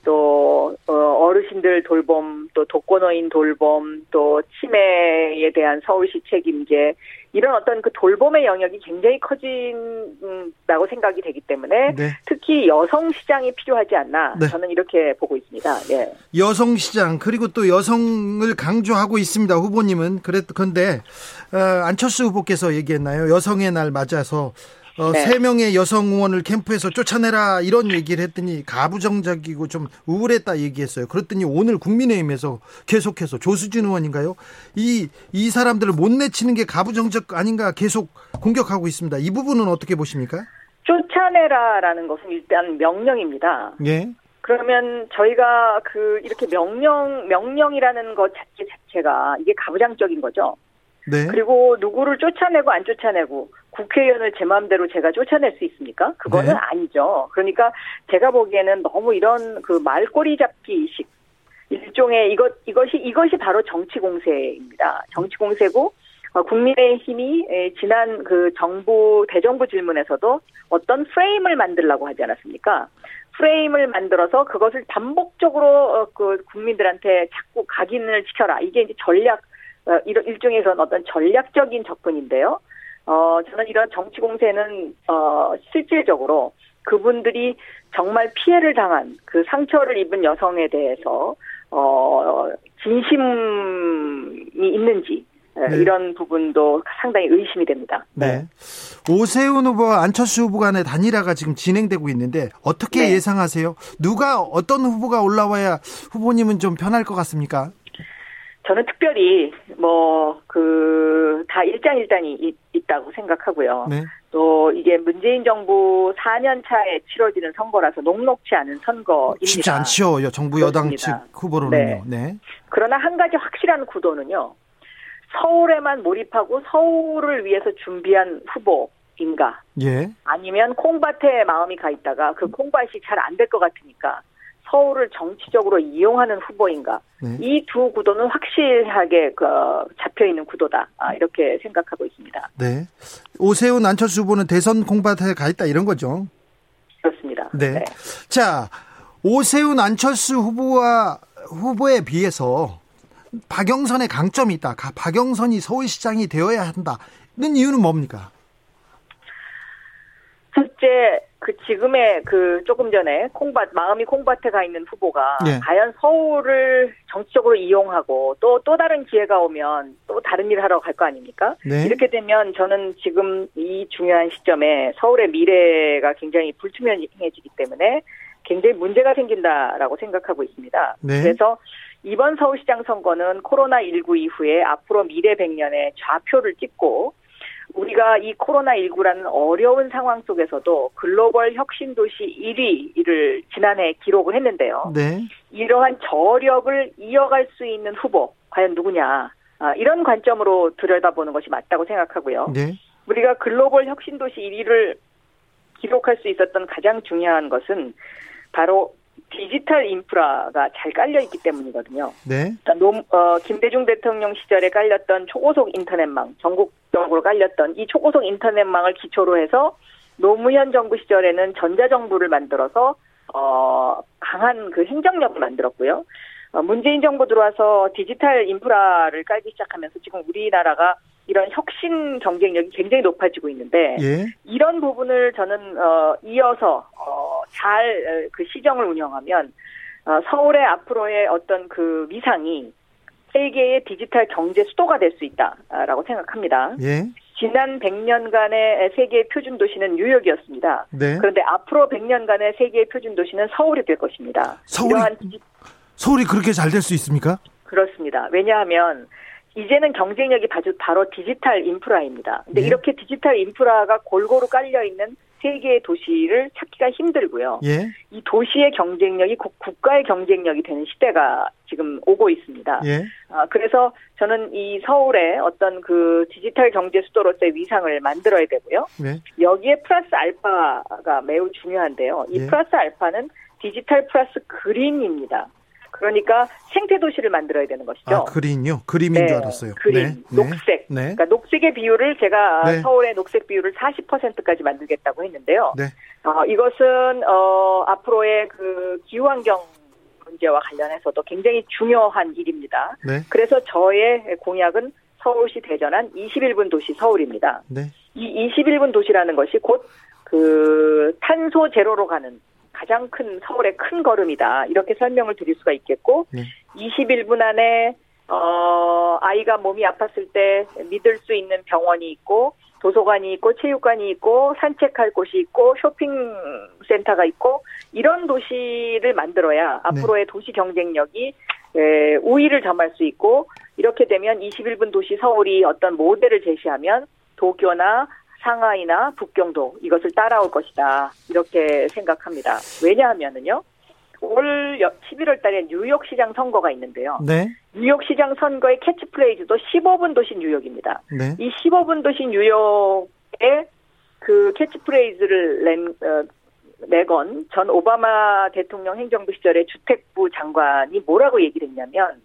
또 어, 어르신들 돌봄, 또 독거노인 돌봄, 또 치매에 대한 서울시 책임제 이런 어떤 그 돌봄의 영역이 굉장히 커진다고 생각이 되기 때문에 네. 특히 여성 시장이 필요하지 않나 네. 저는 이렇게 보고 있습니다. 네. 여성 시장 그리고 또 여성을 강조하고 있습니다. 후보님은 그런데 어, 안철수 후보께서 얘기했나요? 여성의 날 맞아서 어, 네. 3명의 여성 의원을 캠프에서 쫓아내라 이런 얘기를 했더니 가부정적이고 좀 우울했다 얘기했어요. 그랬더니 오늘 국민의힘에서 계속해서 조수진 의원인가요? 이, 이 사람들을 못 내치는 게 가부정적 아닌가 계속 공격하고 있습니다. 이 부분은 어떻게 보십니까? 쫓아내라라는 것은 일단 명령입니다. 예. 그러면 저희가 그 이렇게 명령 명령이라는 것 자체 자체가 이게 가부장적인 거죠. 네. 그리고 누구를 쫓아내고 안 쫓아내고 국회의원을 제 마음대로 제가 쫓아낼 수 있습니까? 그거는 네. 아니죠. 그러니까 제가 보기에는 너무 이런 그 말꼬리 잡기식 일종의 이것 이것이 이것이 바로 정치 공세입니다. 정치 공세고 어, 국민의힘이 지난 그 정부 대정부 질문에서도 어떤 프레임을 만들라고 하지 않았습니까? 프레임을 만들어서 그것을 반복적으로 어, 그 국민들한테 자꾸 각인을 시켜라. 이게 이제 전략 어, 일종의 어떤 전략적인 접근인데요. 어, 저는 이런 정치 공세는, 어, 실질적으로 그분들이 정말 피해를 당한 그 상처를 입은 여성에 대해서, 어, 진심이 있는지, 예, 네. 이런 부분도 상당히 의심이 됩니다. 네. 오세훈 후보와 안철수 후보 간의 단일화가 지금 진행되고 있는데 어떻게 네. 예상하세요? 누가 어떤 후보가 올라와야 후보님은 좀 편할 것 같습니까? 저는 특별히 뭐 그 다 일장일단이 있다고 생각하고요. 네. 또 이게 문재인 정부 4년 차에 치러지는 선거라서 녹록치 않은 선거입니다. 쉽지 않죠. 정부 여당 측 후보로는요. 네. 네. 그러나 한 가지 확실한 구도는요. 서울에만 몰입하고 서울을 위해서 준비한 후보인가? 예. 아니면 콩밭에 마음이 가 있다가 그 콩밭이 잘 안 될 것 같으니까 서울을 정치적으로 이용하는 후보인가 네. 이두 구도는 확실하게 그 잡혀 있는 구도다 아, 이렇게 생각하고 있습니다. 네, 오세훈 안철수 후보는 대선 공밭에 가 있다 이런 거죠. 그렇습니다. 네. 네. 자 오세훈 안철수 후보와 후보에 비해서 박영선의 강점이 있다. 박영선이 서울시장이 되어야 한다는 이유는 뭡니까? 첫째 그 지금의 그 조금 전에 콩밭 마음이 콩밭에 가 있는 후보가 예. 과연 서울을 정치적으로 이용하고 또또 다른 기회가 오면 또 다른 일을 하러 갈 거 아닙니까? 네. 이렇게 되면 저는 지금 이 중요한 시점에 서울의 미래가 굉장히 불투명해지기 때문에 굉장히 문제가 생긴다라고 생각하고 있습니다. 네. 그래서 이번 서울시장 선거는 코로나 19 이후에 앞으로 미래 100년의 좌표를 찍고 우리가 이 코로나19라는 어려운 상황 속에서도 글로벌 혁신 도시 1위를 지난해 기록을 했는데요. 네. 이러한 저력을 이어갈 수 있는 후보 과연 누구냐? 아, 이런 관점으로 들여다보는 것이 맞다고 생각하고요. 네. 우리가 글로벌 혁신 도시 1위를 기록할 수 있었던 가장 중요한 것은 바로 디지털 인프라가 잘 깔려 있기 때문이거든요. 네. 그러니까 노, 어, 김대중 대통령 시절에 깔렸던 초고속 인터넷망, 전국적으로 깔렸던 이 초고속 인터넷망을 기초로 해서 노무현 정부 시절에는 전자정부를 만들어서 어, 강한 그 행정력을 만들었고요. 어, 문재인 정부 들어와서 디지털 인프라를 깔기 시작하면서 지금 우리나라가 이런 혁신 경쟁력이 굉장히 높아지고 있는데 예. 이런 부분을 저는 어 이어서 어 잘 그 시정을 운영하면 어, 서울의 앞으로의 어떤 그 위상이 세계의 디지털 경제 수도가 될 수 있다라고 생각합니다. 예. 지난 100년간의 세계의 표준 도시는 뉴욕이었습니다. 네. 그런데 앞으로 100년간의 세계의 표준 도시는 서울이 될 것입니다. 서울이 서울이 그렇게 잘 될 수 있습니까? 그렇습니다. 왜냐하면 이제는 경쟁력이 바로 디지털 인프라입니다. 근데 네. 이렇게 디지털 인프라가 골고루 깔려 있는 세계의 도시를 찾기가 힘들고요. 예. 이 도시의 경쟁력이 국가의 경쟁력이 되는 시대가 지금 오고 있습니다. 예. 아, 그래서 저는 이 서울의 어떤 그 디지털 경제 수도로서의 위상을 만들어야 되고요. 네. 여기에 플러스 알파가 매우 중요한데요. 이 예. 플러스 알파는 디지털 플러스 그린입니다. 그러니까 생태 도시를 만들어야 되는 것이죠. 아, 그린요? 그림인 네, 줄 알았어요. 그린, 네, 네. 녹색. 네. 그러니까 녹색의 비율을 제가 네. 서울의 녹색 비율을 40%까지 만들겠다고 했는데요. 네. 어, 이것은 어, 앞으로의 그 기후 환경 문제와 관련해서도 굉장히 중요한 일입니다. 네. 그래서 저의 공약은 서울시 대전한 21분 도시 서울입니다. 네. 이 21분 도시라는 것이 곧 그 탄소 제로로 가는 가장 큰 서울의 큰 걸음이다. 이렇게 설명을 드릴 수가 있겠고 네. 21분 안에 어 아이가 몸이 아팠을 때 믿을 수 있는 병원이 있고 도서관이 있고 체육관이 있고 산책할 곳이 있고 쇼핑센터가 있고 이런 도시를 만들어야 앞으로의 네. 도시 경쟁력이 에, 우위를 점할 수 있고 이렇게 되면 21분 도시 서울이 어떤 모델을 제시하면 도쿄나 상하이나 북경도 이것을 따라올 것이다. 이렇게 생각합니다. 왜냐하면은요. 올 11월 달에 뉴욕 시장 선거가 있는데요. 네. 뉴욕 시장 선거의 캐치프레이즈도 15분 도시 뉴욕입니다. 네. 이 15분 도시 뉴욕의 그 캐치프레이즈를 낸, 어, 내건 전 오바마 대통령 행정부 시절에 주택부 장관이 뭐라고 얘기를 했냐면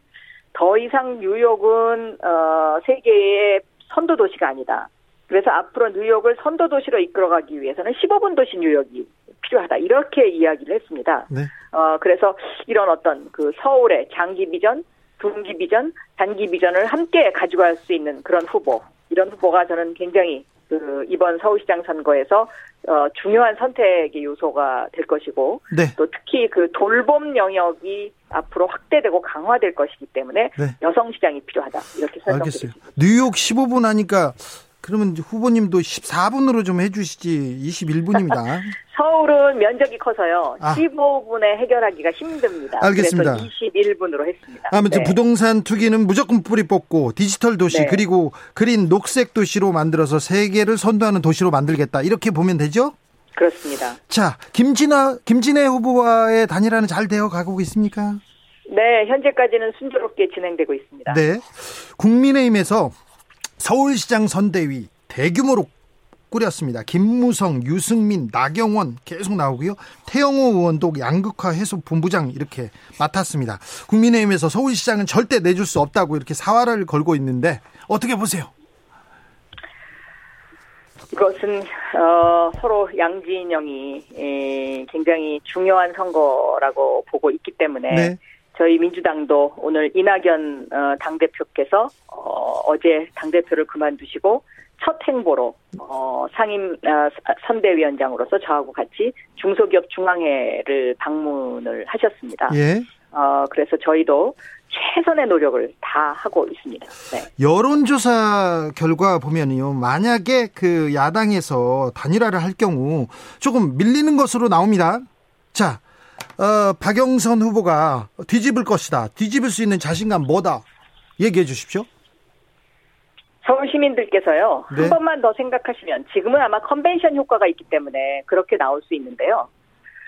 더 이상 뉴욕은 어, 세계의 선도 도시가 아니다. 그래서 앞으로 뉴욕을 선도 도시로 이끌어가기 위해서는 15분 도시 뉴욕이 필요하다 이렇게 이야기를 했습니다. 네. 어 그래서 이런 어떤 그 서울의 장기 비전, 중기 비전, 단기 비전을 함께 가져갈 수 있는 그런 후보 이런 후보가 저는 굉장히 그 이번 서울시장 선거에서 어 중요한 선택의 요소가 될 것이고 네. 또 특히 그 돌봄 영역이 앞으로 확대되고 강화될 것이기 때문에 네. 여성 시장이 필요하다 이렇게 설명드립니다. 뉴욕 15분 하니까 그러면 후보님도 14분으로 좀 해주시지 21분입니다. 서울은 면적이 커서요. 아. 15분에 해결하기가 힘듭니다. 알겠습니다. 그래서 21분으로 했습니다. 아무튼 네. 부동산 투기는 무조건 뿌리 뽑고 디지털 도시 네. 그리고 그린 녹색 도시로 만들어서 세계를 선도하는 도시로 만들겠다. 이렇게 보면 되죠? 그렇습니다. 자, 김진아 김진애 후보와의 단일화는 잘 되어 가고 있습니까? 네, 현재까지는 순조롭게 진행되고 있습니다. 네. 국민의힘에서 서울시장 선대위 대규모로 꾸렸습니다. 김무성, 유승민, 나경원 계속 나오고요. 태영호 의원도 양극화 해소 본부장 이렇게 맡았습니다. 국민의힘에서 서울시장은 절대 내줄 수 없다고 이렇게 사활을 걸고 있는데 어떻게 보세요? 이것은 어, 서로 양진영이 에, 굉장히 중요한 선거라고 보고 있기 때문에 네. 저희 민주당도 오늘 이낙연 어, 당대표께서 어, 어제 당대표를 그만두시고 첫 행보로 어, 상임 어, 선대위원장으로서 저하고 같이 중소기업 중앙회를 방문을 하셨습니다. 예. 어, 그래서 저희도 최선의 노력을 다 하고 있습니다. 네. 여론조사 결과 보면요. 만약에 그 야당에서 단일화를 할 경우 조금 밀리는 것으로 나옵니다. 자, 어, 박영선 후보가 뒤집을 것이다. 뒤집을 수 있는 자신감 뭐다? 얘기해 주십시오. 서울 시민들께서요. 네. 한 번만 더 생각하시면 지금은 아마 컨벤션 효과가 있기 때문에 그렇게 나올 수 있는데요.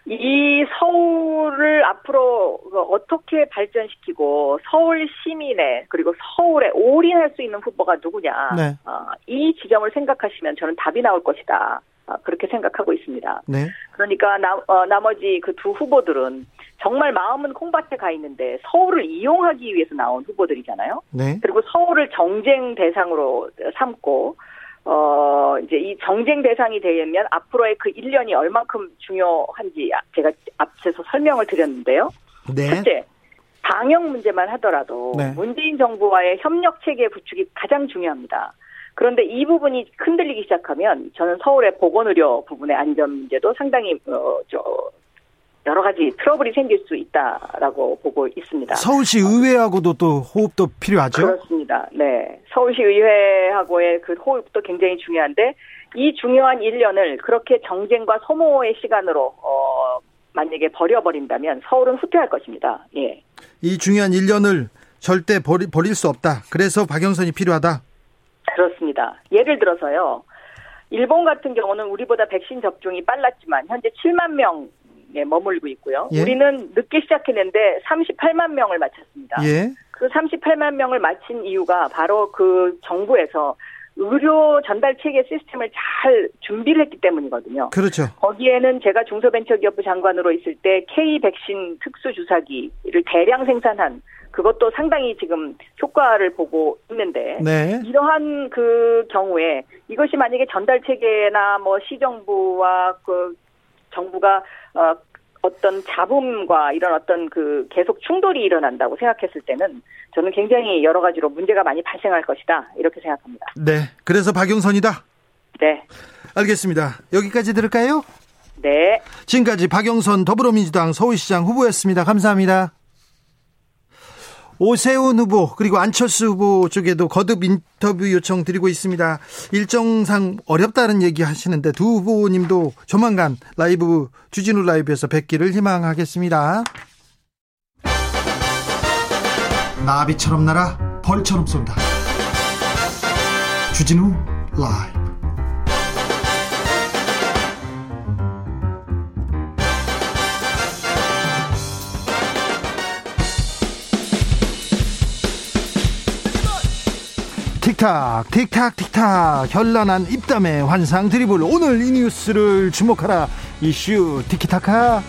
이 서울을 앞으로 어떻게 발전시키고 서울 시민의 그리고 서울에 올인할 수 있는 후보가 누구냐 네. 어, 이 지점을 생각하시면 저는 답이 나올 것이다. 어, 그렇게 생각하고 있습니다. 네. 그러니까 나, 어, 나머지 그 두 후보들은 정말 마음은 콩밭에 가 있는데 서울을 이용하기 위해서 나온 후보들이잖아요. 네. 그리고 서울을 정쟁 대상으로 삼고 어 이제 이 정쟁 대상이 되면 앞으로의 그 1년이 얼만큼 중요한지 제가 앞서서 설명을 드렸는데요. 네. 첫째, 방역 문제만 하더라도 네. 문재인 정부와의 협력 체계 구축이 가장 중요합니다. 그런데 이 부분이 흔들리기 시작하면 저는 서울의 보건의료 부분의 안전 문제도 상당히 어, 저 여러 가지 트러블이 생길 수 있다라고 보고 있습니다. 서울시 의회하고도 또 호흡도 필요하죠? 그렇습니다. 네. 서울시 의회하고의 그 호흡도 굉장히 중요한데 이 중요한 1년을 그렇게 정쟁과 소모의 시간으로 어 만약에 버려버린다면 서울은 후퇴할 것입니다. 예. 이 중요한 1년을 절대 버리, 버릴 수 없다. 그래서 박영선이 필요하다. 그렇습니다. 예를 들어서요. 일본 같은 경우는 우리보다 백신 접종이 빨랐지만 현재 7만 명에 머물고 있고요. 예? 우리는 늦게 시작했는데 38만 명을 마쳤습니다. 예? 그 38만 명을 마친 이유가 바로 그 정부에서 의료 전달 체계 시스템을 잘 준비를 했기 때문이거든요. 그렇죠. 거기에는 제가 중소벤처기업부 장관으로 있을 때 K 백신 특수 주사기를 대량 생산한 그것도 상당히 지금 효과를 보고 있는데 네. 이러한 그 경우에 이것이 만약에 전달 체계나 뭐 시정부와 그 정부가 어 어떤 잡음과 이런 어떤 그 계속 충돌이 일어난다고 생각했을 때는 저는 굉장히 여러 가지로 문제가 많이 발생할 것이다 이렇게 생각합니다. 네, 그래서 박영선이다. 네. 알겠습니다. 여기까지 들을까요? 네. 지금까지 박영선 더불어민주당 서울시장 후보였습니다. 감사합니다. 오세훈 후보 그리고 안철수 후보 쪽에도 거듭 인터뷰 요청 드리고 있습니다. 일정상 어렵다는 얘기 하시는데 두 후보님도 조만간 라이브 주진우 라이브에서 뵙기를 희망하겠습니다. 나비처럼 날아 벌처럼 쏜다. 주진우 라이브 틱탁 틱탁 틱탁. 현란한 입담의 환상 드리블. 오늘 이 뉴스를 주목하라. 이슈 티키타카.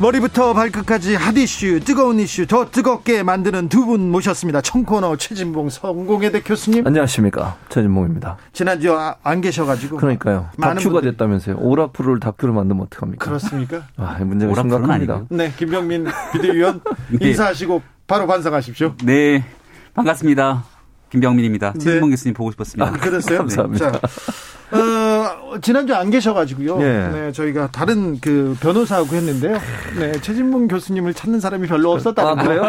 머리부터 발끝까지 핫 이슈 뜨거운 이슈 더 뜨겁게 만드는 두 분 모셨습니다. 청코너 최진봉 성공회대 교수님. 안녕하십니까. 최진봉입니다. 지난주 아, 안 계셔가지고. 그러니까요. 다큐가 분들이... 됐다면서요. 오라프를 다큐를 만들면 어떡합니까? 그렇습니까? 아 문제가 심각합니다. 네 김병민 비대위원 네. 인사하시고 바로 반성하십시오. 네. 반갑습니다. 김병민입니다. 네. 최진봉 교수님 보고 싶었습니다. 아, 그랬어요? 감사합니다. 자, 어, 지난주 안 계셔가지고요. 네. 네. 저희가 다른 그 변호사하고 했는데요. 네, 최진봉 교수님을 찾는 사람이 별로 없었다는 아, 그래요?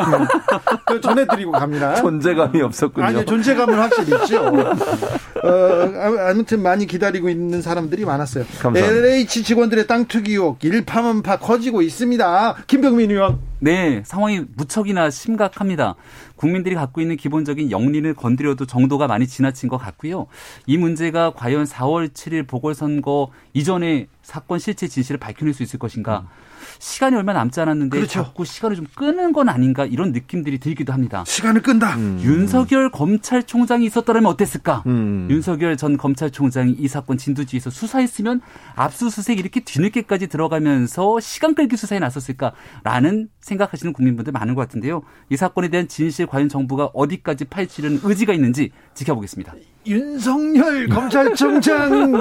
네. 전해드리고 갑니다. 존재감이 없었군요. 아니요, 존재감은 확실히 있죠. 어, 아무튼 많이 기다리고 있는 사람들이 많았어요. 감사합니다. LH 직원들의 땅 투기 의혹 일파만파 커지고 있습니다. 김병민 의원. 네, 상황이 무척이나 심각합니다. 국민들이 갖고 있는 기본적인 영리를 건드려도 정도가 많이 지나친 것 같고요. 이 문제가 과연 4월 7일 보궐선거 이전에 사건 실체 진실을 밝혀낼 수 있을 것인가. 음. 시간이 얼마 남지 않았는데 그렇죠. 자꾸 시간을 좀 끄는 건 아닌가 이런 느낌들이 들기도 합니다. 시간을 끈다. 음. 윤석열 검찰총장이 있었더라면 어땠을까? 음. 윤석열 전 검찰총장이 이 사건 진두지에서 수사했으면 압수수색 이렇게 뒤늦게까지 들어가면서 시간 끌기 수사에 나섰을까라는 생각하시는 국민분들 많은 것 같은데요. 이 사건에 대한 진실 과연 정부가 어디까지 파헤치는 의지가 있는지 지켜보겠습니다. 윤석열 검찰총장이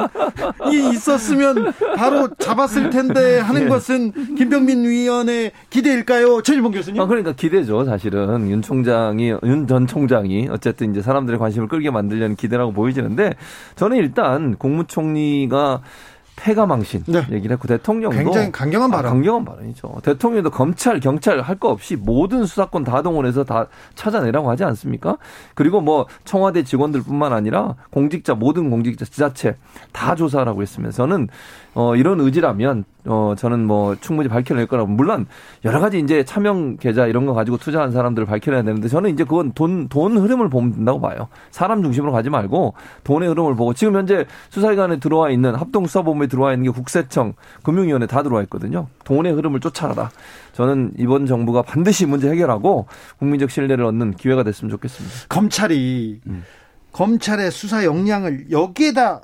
있었으면 바로 잡았을 텐데 하는 네. 것은 김병민 위원의 기대일까요? 최일봉 교수님? 아, 그러니까 기대죠, 사실은. 윤 총장이, 윤 전 총장이 어쨌든 이제 사람들의 관심을 끌게 만들려는 기대라고 보이지는데 저는 일단 국무총리가 폐가망신 네. 얘기를 했고 대통령도 굉장히 강경한 발언. 아, 강경한 발언이죠. 대통령도 검찰, 경찰 할 거 없이 모든 수사권 다 동원해서 다 찾아내라고 하지 않습니까? 그리고 뭐 청와대 직원들뿐만 아니라 공직자 모든 공직자 지자체 다 조사하라고 했으면 서는 어, 이런 의지라면 어, 저는 뭐 충분히 밝혀낼 거라고. 물론 여러 가지 이제 차명 계좌 이런 거 가지고 투자한 사람들을 밝혀내야 되는데 저는 이제 그건 돈, 돈 흐름을 보면 된다고 봐요. 사람 중심으로 가지 말고 돈의 흐름을 보고 지금 현재 수사기관에 들어와 있는 합동수사본부에 들어와 있는 게 국세청, 금융위원회 다 들어와 있거든요. 돈의 흐름을 쫓아라. 저는 이번 정부가 반드시 문제 해결하고 국민적 신뢰를 얻는 기회가 됐으면 좋겠습니다. 검찰이 음. 검찰의 수사 역량을 여기에다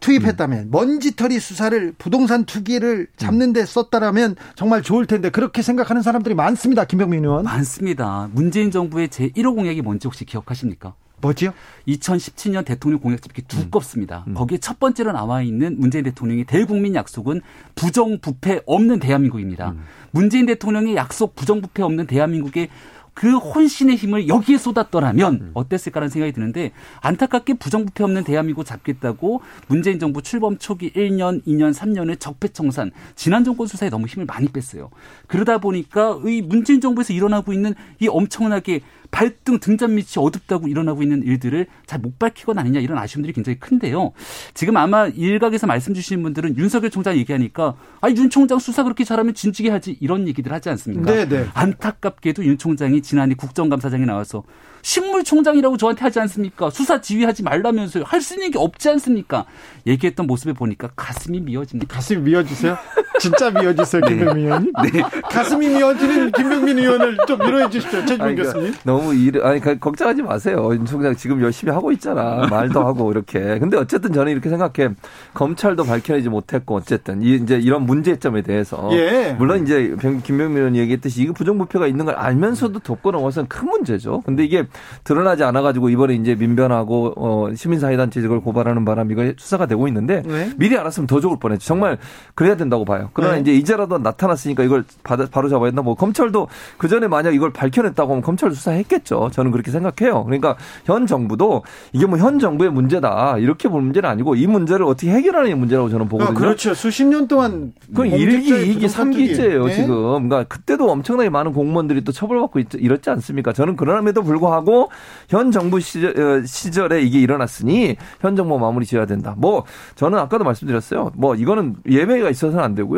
투입했다면 음. 먼지털이 수사를 부동산 투기를 잡는 데 썼다라면 정말 좋을 텐데 그렇게 생각하는 사람들이 많습니다. 김병민 의원. 많습니다. 문재인 정부의 제1호 공약이 뭔지 혹시 기억하십니까? 뭐지요? 2017년 대통령 공약집이 두껍습니다. 음. 음. 거기에 첫 번째로 나와 있는 문재인 대통령의 대국민 약속은 부정부패 없는 대한민국입니다. 음. 문재인 대통령의 약속 부정부패 없는 대한민국의 그 혼신의 힘을 여기에 쏟았더라면 음. 어땠을까라는 생각이 드는데 안타깝게 부정부패 없는 대한민국 잡겠다고 문재인 정부 출범 초기 1년, 2년, 3년을 적폐청산 지난 정권 수사에 너무 힘을 많이 뺐어요. 그러다 보니까 이 문재인 정부에서 일어나고 있는 이 엄청나게 발등 등잔 밑이 어둡다고 일어나고 있는 일들을 잘 못 밝히거나 아니냐 이런 아쉬움들이 굉장히 큰데요. 지금 아마 일각에서 말씀 주시는 분들은 윤석열 총장 얘기하니까 아 윤 총장 수사 그렇게 잘하면 진지게 하지 이런 얘기들 하지 않습니까? 네네. 네. 안타깝게도 윤 총장이 지난해 국정감사장에 나와서 신물총장이라고 저한테 하지 않습니까? 수사 지휘하지 말라면서요. 할 수 있는 게 없지 않습니까? 얘기했던 모습을 보니까 가슴이 미어집니다. 가슴이 미어지세요? 진짜 미어지세요, 네. 김병민 의원님? 네. 가슴이 미어지는 김병민 의원을 좀 위로해 주십시오, 최준 그러니까 교수님. 너무 일, 아니, 걱정하지 마세요. 윤 총장 지금 열심히 하고 있잖아. 말도 하고 이렇게. 근데 어쨌든 저는 이렇게 생각해. 검찰도 밝혀내지 못했고, 어쨌든. 이, 이제 이런 문제점에 대해서. 예. 물론 이제 김병민 의원이 얘기했듯이 이게 부정부패가 있는 걸 알면서도 덮고 넘어서는 큰 문제죠. 근데 이게 드러나지 않아가지고 이번에 이제 민변하고 어, 시민사회단체 이걸 고발하는 바람 이거 수사가 되고 있는데 네. 미리 알았으면 더 좋을 뻔했죠. 정말 그래야 된다고 봐요. 그러나 네. 이제 이제라도 나타났으니까 이걸 바로 잡아야 된다. 뭐 검찰도 그 전에 만약 이걸 밝혀냈다고 하면 검찰 수사했겠죠. 저는 그렇게 생각해요. 그러니까 현 정부도 이게 뭐 현 정부의 문제다 이렇게 볼 문제는 아니고 이 문제를 어떻게 해결하는 문제라고 저는 보거든요. 아, 그렇죠. 수십 년 동안 그 일기 이기 삼기죄예요 네. 지금. 그러니까 그때도 엄청나게 많은 공무원들이 또 처벌받고 있, 이렇지 않습니까? 저는 그럼에도 불구하고 현 정부 시절, 어, 시절에 이게 일어났으니 현 정부 마무리 지어야 된다. 뭐 저는 아까도 말씀드렸어요. 뭐 이거는 예외가 있어서는 안 되고요.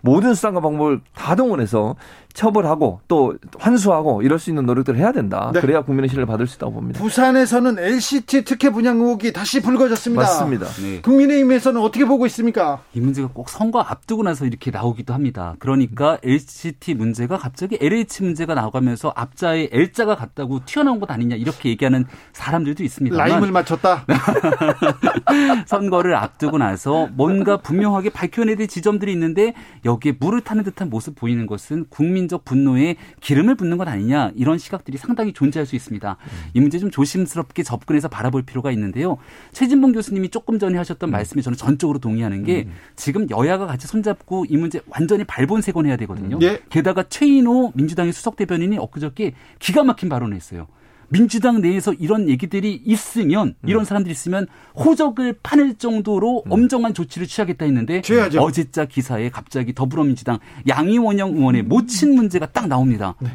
모든 수단과 방법을 다 동원해서 처벌하고 또 환수하고 이럴 수 있는 노력들을 해야 된다. 네. 그래야 국민의 신뢰를 받을 수 있다고 봅니다. 부산에서는 LCT 특혜 분양 의혹이 다시 불거졌습니다. 맞습니다. 네. 국민의힘에서는 어떻게 보고 있습니까? 이 문제가 꼭 선거 앞두고 나서 이렇게 나오기도 합니다. 그러니까 LCT 문제가 갑자기 LH 문제가 나오면서 앞자에 L자가 같다고 튀어나온 것 아니냐 이렇게 얘기하는 사람들도 있습니다. 라임을 맞췄다. 선거를 앞두고 나서 뭔가 분명하게 밝혀내야 될 지점들이 있는데 여기에 물을 타는 듯한 모습 보이는 것은 국민 국민적 분노에 기름을 붓는 것 아니냐 이런 시각들이 상당히 존재할 수 있습니다. 이 문제 좀 조심스럽게 접근해서 바라볼 필요가 있는데요. 최진봉 교수님이 조금 전에 하셨던 음. 말씀에 저는 전적으로 동의하는 게 음. 지금 여야가 같이 손잡고 이 문제 완전히 발본색원해야 되거든요. 예. 게다가 최인호 민주당의 수석 대변인이 엊그저께 기가 막힌 발언을 했어요. 민주당 내에서 이런 얘기들이 있으면 음. 이런 사람들이 있으면 호적을 파낼 정도로 음. 엄정한 조치를 취하겠다 했는데 취하죠. 어제자 기사에 갑자기 더불어민주당 양이원영 의원의 모친 문제가 딱 나옵니다. 네.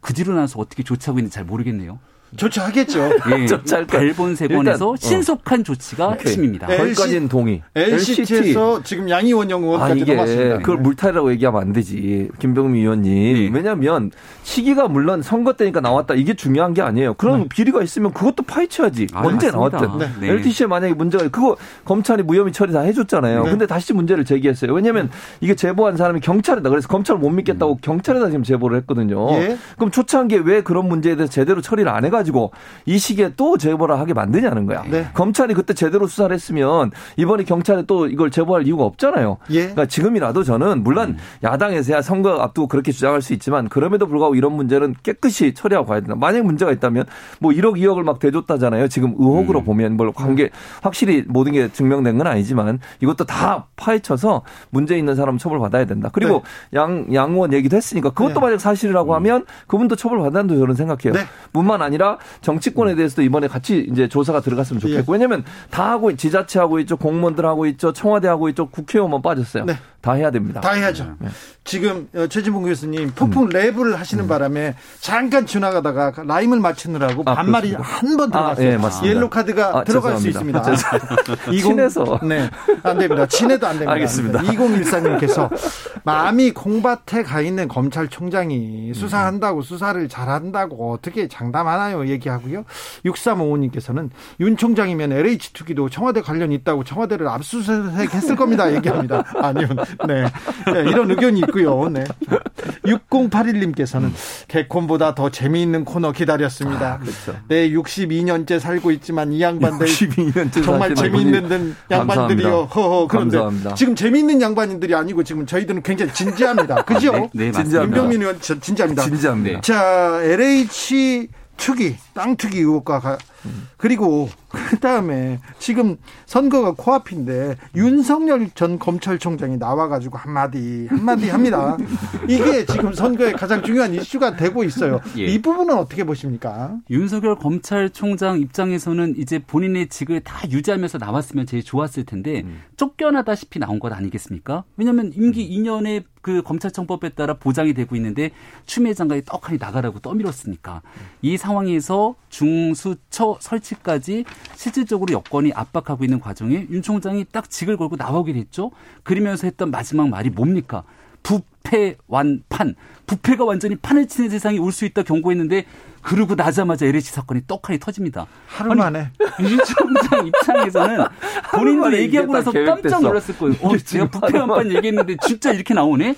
그 뒤로 나서 어떻게 조치하고 있는지 잘 모르겠네요. 조치하겠죠. 예, 발본세권에서 어. 신속한 조치가 오케이. 핵심입니다. 거기까지는 동의. LCT에서 LCT. 지금 양이원영 의원까지 아, 이게 넘었습니다. 그걸 물타리라고 얘기하면 안 되지. 김병미 의원님. 네. 왜냐하면 시기가 물론 선거 때니까 나왔다. 이게 중요한 게 아니에요. 그런 네. 비리가 있으면 그것도 파헤쳐야지. 아, 언제 나왔든. 네. 네. LTC에 만약에 문제가 그거 검찰이 무혐의 처리 다 해줬잖아요. 네. 근데 다시 문제를 제기했어요. 왜냐하면 이게 제보한 사람이 경찰이다. 그래서 검찰을 못 믿겠다고 음. 경찰에다 지금 제보를 했거든요. 예? 그럼 초창기에 왜 그런 문제에 대해서 제대로 처리를 안 해가지고 가지고 이 시기에 또 제보를 하게 만드냐는 거야. 네. 검찰이 그때 제대로 수사를 했으면 이번에 경찰에 또 이걸 제보할 이유가 없잖아요. 예. 그러니까 지금이라도 저는 물론 음. 야당에서야 선거 앞두고 그렇게 주장할 수 있지만 그럼에도 불구하고 이런 문제는 깨끗이 처리하고 가야 된다. 만약 문제가 있다면 뭐 1억 2억을 막 대줬다잖아요. 지금 의혹으로 음. 보면 뭘 관계 확실히 모든 게 증명된 건 아니지만 이것도 다 파헤쳐서 문제 있는 사람 처벌 받아야 된다. 그리고 네. 양 양원 얘기도 했으니까 그것도 네. 만약 사실이라고 음. 하면 그분도 처벌 받아야 된다고 저는 생각해요. 네. 뿐만 아니라 정치권에 대해서도 이번에 같이 이제 조사가 들어갔으면 좋겠고 예. 왜냐하면 다 하고 지자체 하고 있죠 공무원들 하고 있죠 청와대 하고 있죠 국회의원만 빠졌어요. 네. 다 해야 됩니다. 다 해야죠. 네. 지금 어, 최진봉 교수님 폭풍 음. 랩을 하시는 음. 바람에 잠깐 지나가다가 라임을 맞추느라고 아, 반말이 한 번 들어갔어요. 아, 네, 옐로 카드가 아, 들어갈 죄송합니다. 수 있습니다. 20, 친해서 네, 안 됩니다. 친해도 안 됩니다. 알겠습니다. 2014님께서 마음이 콩밭에 가 있는 검찰총장이 수사한다고 수사를 잘한다고 어떻게 장담하나요? 얘기하고요. 6355님께서는 윤 총장이면 LH 투기도 청와대 관련 있다고 청와대를 압수수색 했을 겁니다. 얘기합니다. 아니요. 네. 네. 이런 의견이 있고요. 네. 6081님께서는 개콘보다 더 재미있는 코너 기다렸습니다. 아, 그렇죠. 네, 62년째 살고 있지만 이 양반들 62년째 정말 재미있는 양반들이요. 허허. 그런데 감사합니다. 지금 재미있는 양반인들이 아니고 지금 저희들은 굉장히 진지합니다. 그죠? 네, 네 맞습니다. 윤병민 의원 진지합니다. 진지합니다. 자, LH 투기, 땅 투기 의혹과. 그리고 그 다음에 지금 선거가 코앞인데 윤석열 전 검찰총장이 나와가지고 한마디 한마디 합니다. 이게 지금 선거에 가장 중요한 이슈가 되고 있어요. 예. 이 부분은 어떻게 보십니까? 윤석열 검찰총장 입장에서는 이제 본인의 직을 다 유지하면서 나왔으면 제일 좋았을 텐데 음. 쫓겨나다시피 나온 것 아니겠습니까? 왜냐하면 임기 음. 2년의 그 검찰청법에 따라 보장이 되고 있는데 추미애 장관이 떡하니 나가라고 떠밀었으니까 이 상황에서 중수처 설치까지 실질적으로 여건이 압박하고 있는 과정에 윤 총장이 딱 직을 걸고 나오게 됐죠. 그러면서 했던 마지막 말이 뭡니까? 부패 완판. 부패가 완전히 판을 치는 세상이 올 수 있다 경고했는데 그러고 나자마자 LH 사건이 떡하니 터집니다. 하루 만에. 윤 총장 입장에서는 본인도 얘기하고 나서 깜짝 놀랐을 거예요. 어, 제가 부패 완판 얘기했는데 진짜 이렇게 나오네?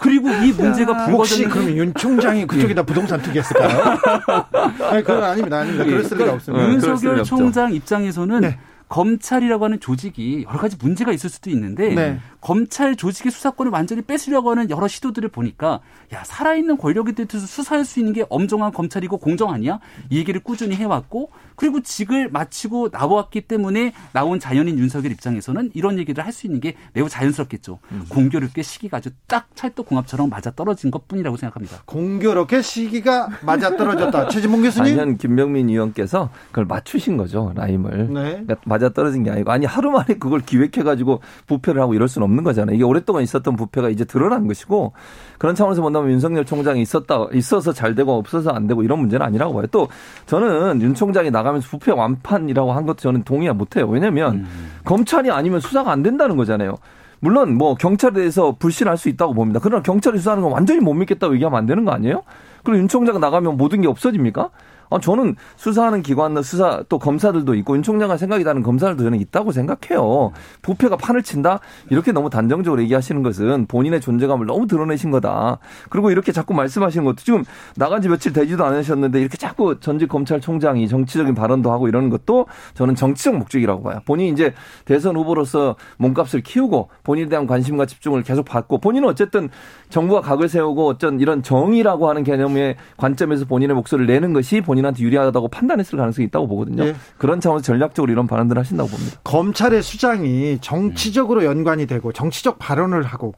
그리고 이 문제가 불거졌는데. 혹시 그럼 윤 총장이 그쪽에다 부동산 투기했을까요? 아니, 그건 아닙니다. 아닙니다. 그랬을 리가 없습니다. 윤석열 총장 입장에서는 네. 검찰이라고 하는 조직이 여러 가지 문제가 있을 수도 있는데 네. 검찰 조직의 수사권을 완전히 뺏으려고 하는 여러 시도들을 보니까 야 살아있는 권력에 대해서 수사할 수 있는 게 엄정한 검찰이고 공정 아니야? 이 얘기를 꾸준히 해왔고 그리고 직을 마치고 나왔기 때문에 나온 자연인 윤석열 입장에서는 이런 얘기를 할 수 있는 게 매우 자연스럽겠죠. 음. 공교롭게 시기가 아주 딱 찰떡궁합처럼 맞아 떨어진 것뿐이라고 생각합니다. 공교롭게 시기가 맞아 떨어졌다. 최진봉 교수님. 아니 김병민 의원께서 그걸 맞추신 거죠 라임을. 네. 그러니까 맞아 떨어진 게 아니고 아니 하루 만에 그걸 기획해가지고 부패를 하고 이럴 수는 없는 거잖아요. 이게 오랫동안 있었던 부패가 이제 드러난 것이고 그런 차원에서 본다면 윤석열 총장이 있었다 있어서 잘 되고 없어서 안 되고 이런 문제는 아니라고 봐요. 또 저는 윤 총장이 나가면서 부패 완판이라고 한 것도 저는 동의 못 해요. 왜냐하면 음. 검찰이 아니면 수사가 안 된다는 거잖아요. 물론 뭐 경찰에 대해서 불신할 수 있다고 봅니다. 그러나 경찰이 수사하는 건 완전히 못 믿겠다고 얘기하면 안 되는 거 아니에요? 그리고 윤 총장 나가면 모든 게 없어집니까? 아, 저는 수사하는 기관, 수사 또 검사들도 있고 윤 총장과 생각이 다른 검사들도 저는 있다고 생각해요. 부패가 판을 친다 이렇게 너무 단정적으로 얘기하시는 것은 본인의 존재감을 너무 드러내신 거다. 그리고 이렇게 자꾸 말씀하시는 것도 지금 나간 지 며칠 되지도 않으셨는데 이렇게 자꾸 전직 검찰총장이 정치적인 발언도 하고 이러는 것도 저는 정치적 목적이라고 봐요. 본인이 이제 대선 후보로서 몸값을 키우고 본인에 대한 관심과 집중을 계속 받고 본인은 어쨌든 정부가 각을 세우고 어쩐 이런 정의라고 하는 개념의 관점에서 본인의 목소리를 내는 것이 본 본인한테 유리하다고 판단했을 가능성이 있다고 보거든요. 네. 그런 차원에서 전략적으로 이런 발언들을 하신다고 봅니다. 검찰의 수장이 정치적으로 연관이 되고 정치적 발언을 하고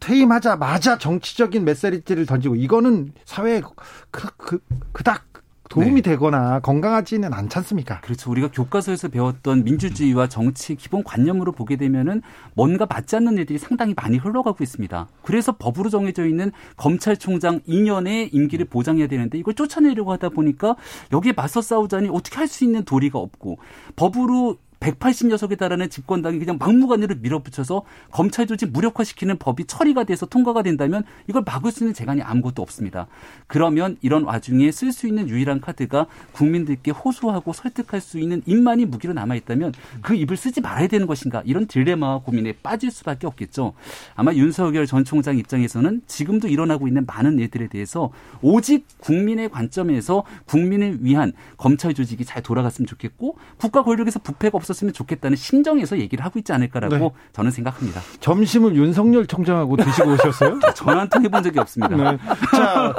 퇴임하자마자 정치적인 메시지를 던지고 이거는 사회에 그, 그, 그닥 도움이 네. 되거나 건강하지는 않지 않습니까? 그렇죠. 우리가 교과서에서 배웠던 민주주의와 정치 기본 관념으로 보게 되면은 뭔가 맞지 않는 일들이 상당히 많이 흘러가고 있습니다. 그래서 법으로 정해져 있는 검찰총장 2년의 임기를 보장해야 되는데 이걸 쫓아내려고 하다 보니까 여기에 맞서 싸우자니 어떻게 할 수 있는 도리가 없고 법으로 180여석에 달하는 집권당이 그냥 막무가내로 밀어붙여서 검찰 조직 무력화시키는 법이 처리가 돼서 통과가 된다면 이걸 막을 수 있는 재간이 아무것도 없습니다. 그러면 이런 와중에 쓸 수 있는 유일한 카드가 국민들께 호소하고 설득할 수 있는 입만이 무기로 남아 있다면 그 입을 쓰지 말아야 되는 것인가 이런 딜레마와 고민에 빠질 수밖에 없겠죠. 아마 윤석열 전 총장 입장에서는 지금도 일어나고 있는 많은 일들에 대해서 오직 국민의 관점에서 국민을 위한 검찰 조직이 잘 돌아갔으면 좋겠고 국가 권력에서 부패가 없어 없었으면 좋겠다는 심정에서 얘기를 하고 있지 않을까라고 네. 저는 생각합니다. 점심을 윤석열 총장하고 드시고 오셨어요? 전화 한 통 해본 적이 없습니다. 네. 자,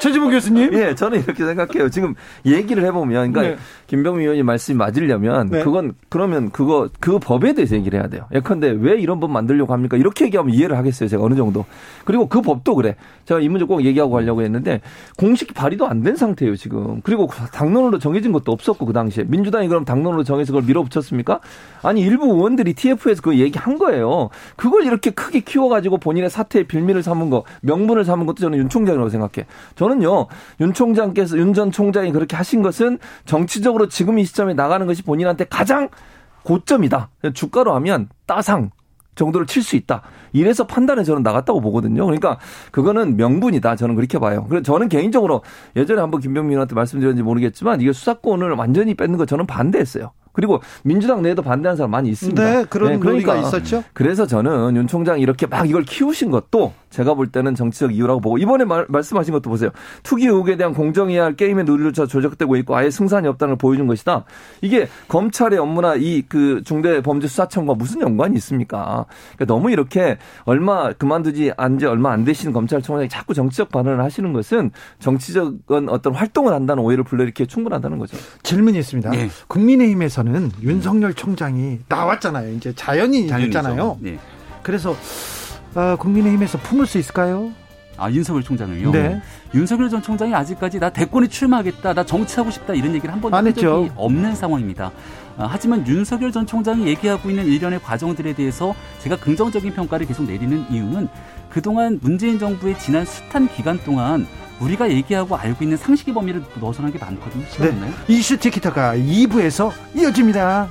최지봉 교수님. 예, 저는 이렇게 생각해요. 지금 얘기를 해보면, 그러니까 네. 김병민 의원님 말씀이 맞으려면 네. 그건 그러면 그거 그 법에 대해서 얘기를 해야 돼요. 예컨대 왜 이런 법 만들려고 합니까? 이렇게 얘기하면 이해를 하겠어요. 제가 어느 정도. 그리고 그 법도 그래. 제가 이 문제 꼭 얘기하고 가려고 했는데 공식 발의도 안 된 상태예요 지금. 그리고 당론으로 정해진 것도 없었고 그 당시에 민주당이 그럼 당론으로 정해서 그걸 밀어붙였 않습니까? 아니 일부 의원들이 TF에서 그 얘기한 거예요. 그걸 이렇게 크게 키워가지고 본인의 사태의 빌미를 삼은 거, 명분을 삼은 것도 저는 윤 총장이라고 생각해. 저는요 윤 총장께서 윤 전 총장이 그렇게 하신 것은 정치적으로 지금 이 시점에 나가는 것이 본인한테 가장 고점이다. 주가로 하면 따상 정도를 칠 수 있다. 이래서 판단에 저는 나갔다고 보거든요. 그러니까 그거는 명분이다. 저는 그렇게 봐요. 그래서 저는 개인적으로 예전에 한번 김병민한테 말씀드렸는지 모르겠지만 이게 수사권을 완전히 뺏는 거 저는 반대했어요. 그리고 민주당 내에도 반대하는 사람 많이 있습니다. 네, 그런 네, 그러니까 있었죠. 그래서 저는 윤 총장이 이렇게 막 이걸 키우신 것도 제가 볼 때는 정치적 이유라고 보고 이번에 말, 말씀하신 것도 보세요. 투기 의혹에 대한 공정해야 할 게임의 누리조차 조작되고 있고 아예 승산이 없다는 걸 보여준 것이다. 이게 검찰의 업무나 이 그 중대범죄수사청과 무슨 연관이 있습니까? 그러니까 너무 이렇게 얼마 그만두지 안지 얼마 안 되시는 검찰총장이 자꾸 정치적 반응을 하시는 것은 정치적인 어떤 활동을 한다는 오해를 불러일으키기 충분하다는 거죠. 질문이 있습니다. 네. 국민의힘에서 국민의힘에서는 윤석열 총장이 나왔잖아요. 이제 자연인이 됐잖아요. 네. 그래서 어, 국민의힘에서 품을 수 있을까요? 아 윤석열 총장을요. 네. 윤석열 전 총장이 아직까지 나 대권에 출마하겠다, 나 정치하고 싶다 이런 얘기를 한 번도 한 적이 없는 상황입니다. 아, 하지만 윤석열 전 총장이 얘기하고 있는 일련의 과정들에 대해서 제가 긍정적인 평가를 계속 내리는 이유는 그동안 문재인 정부의 지난 숱한 기간 동안 우리가 얘기하고 알고 있는 상식의 범위를 넣어서는 게 많거든요. 시간 네. 이슈 티키타카 2부에서 이어집니다.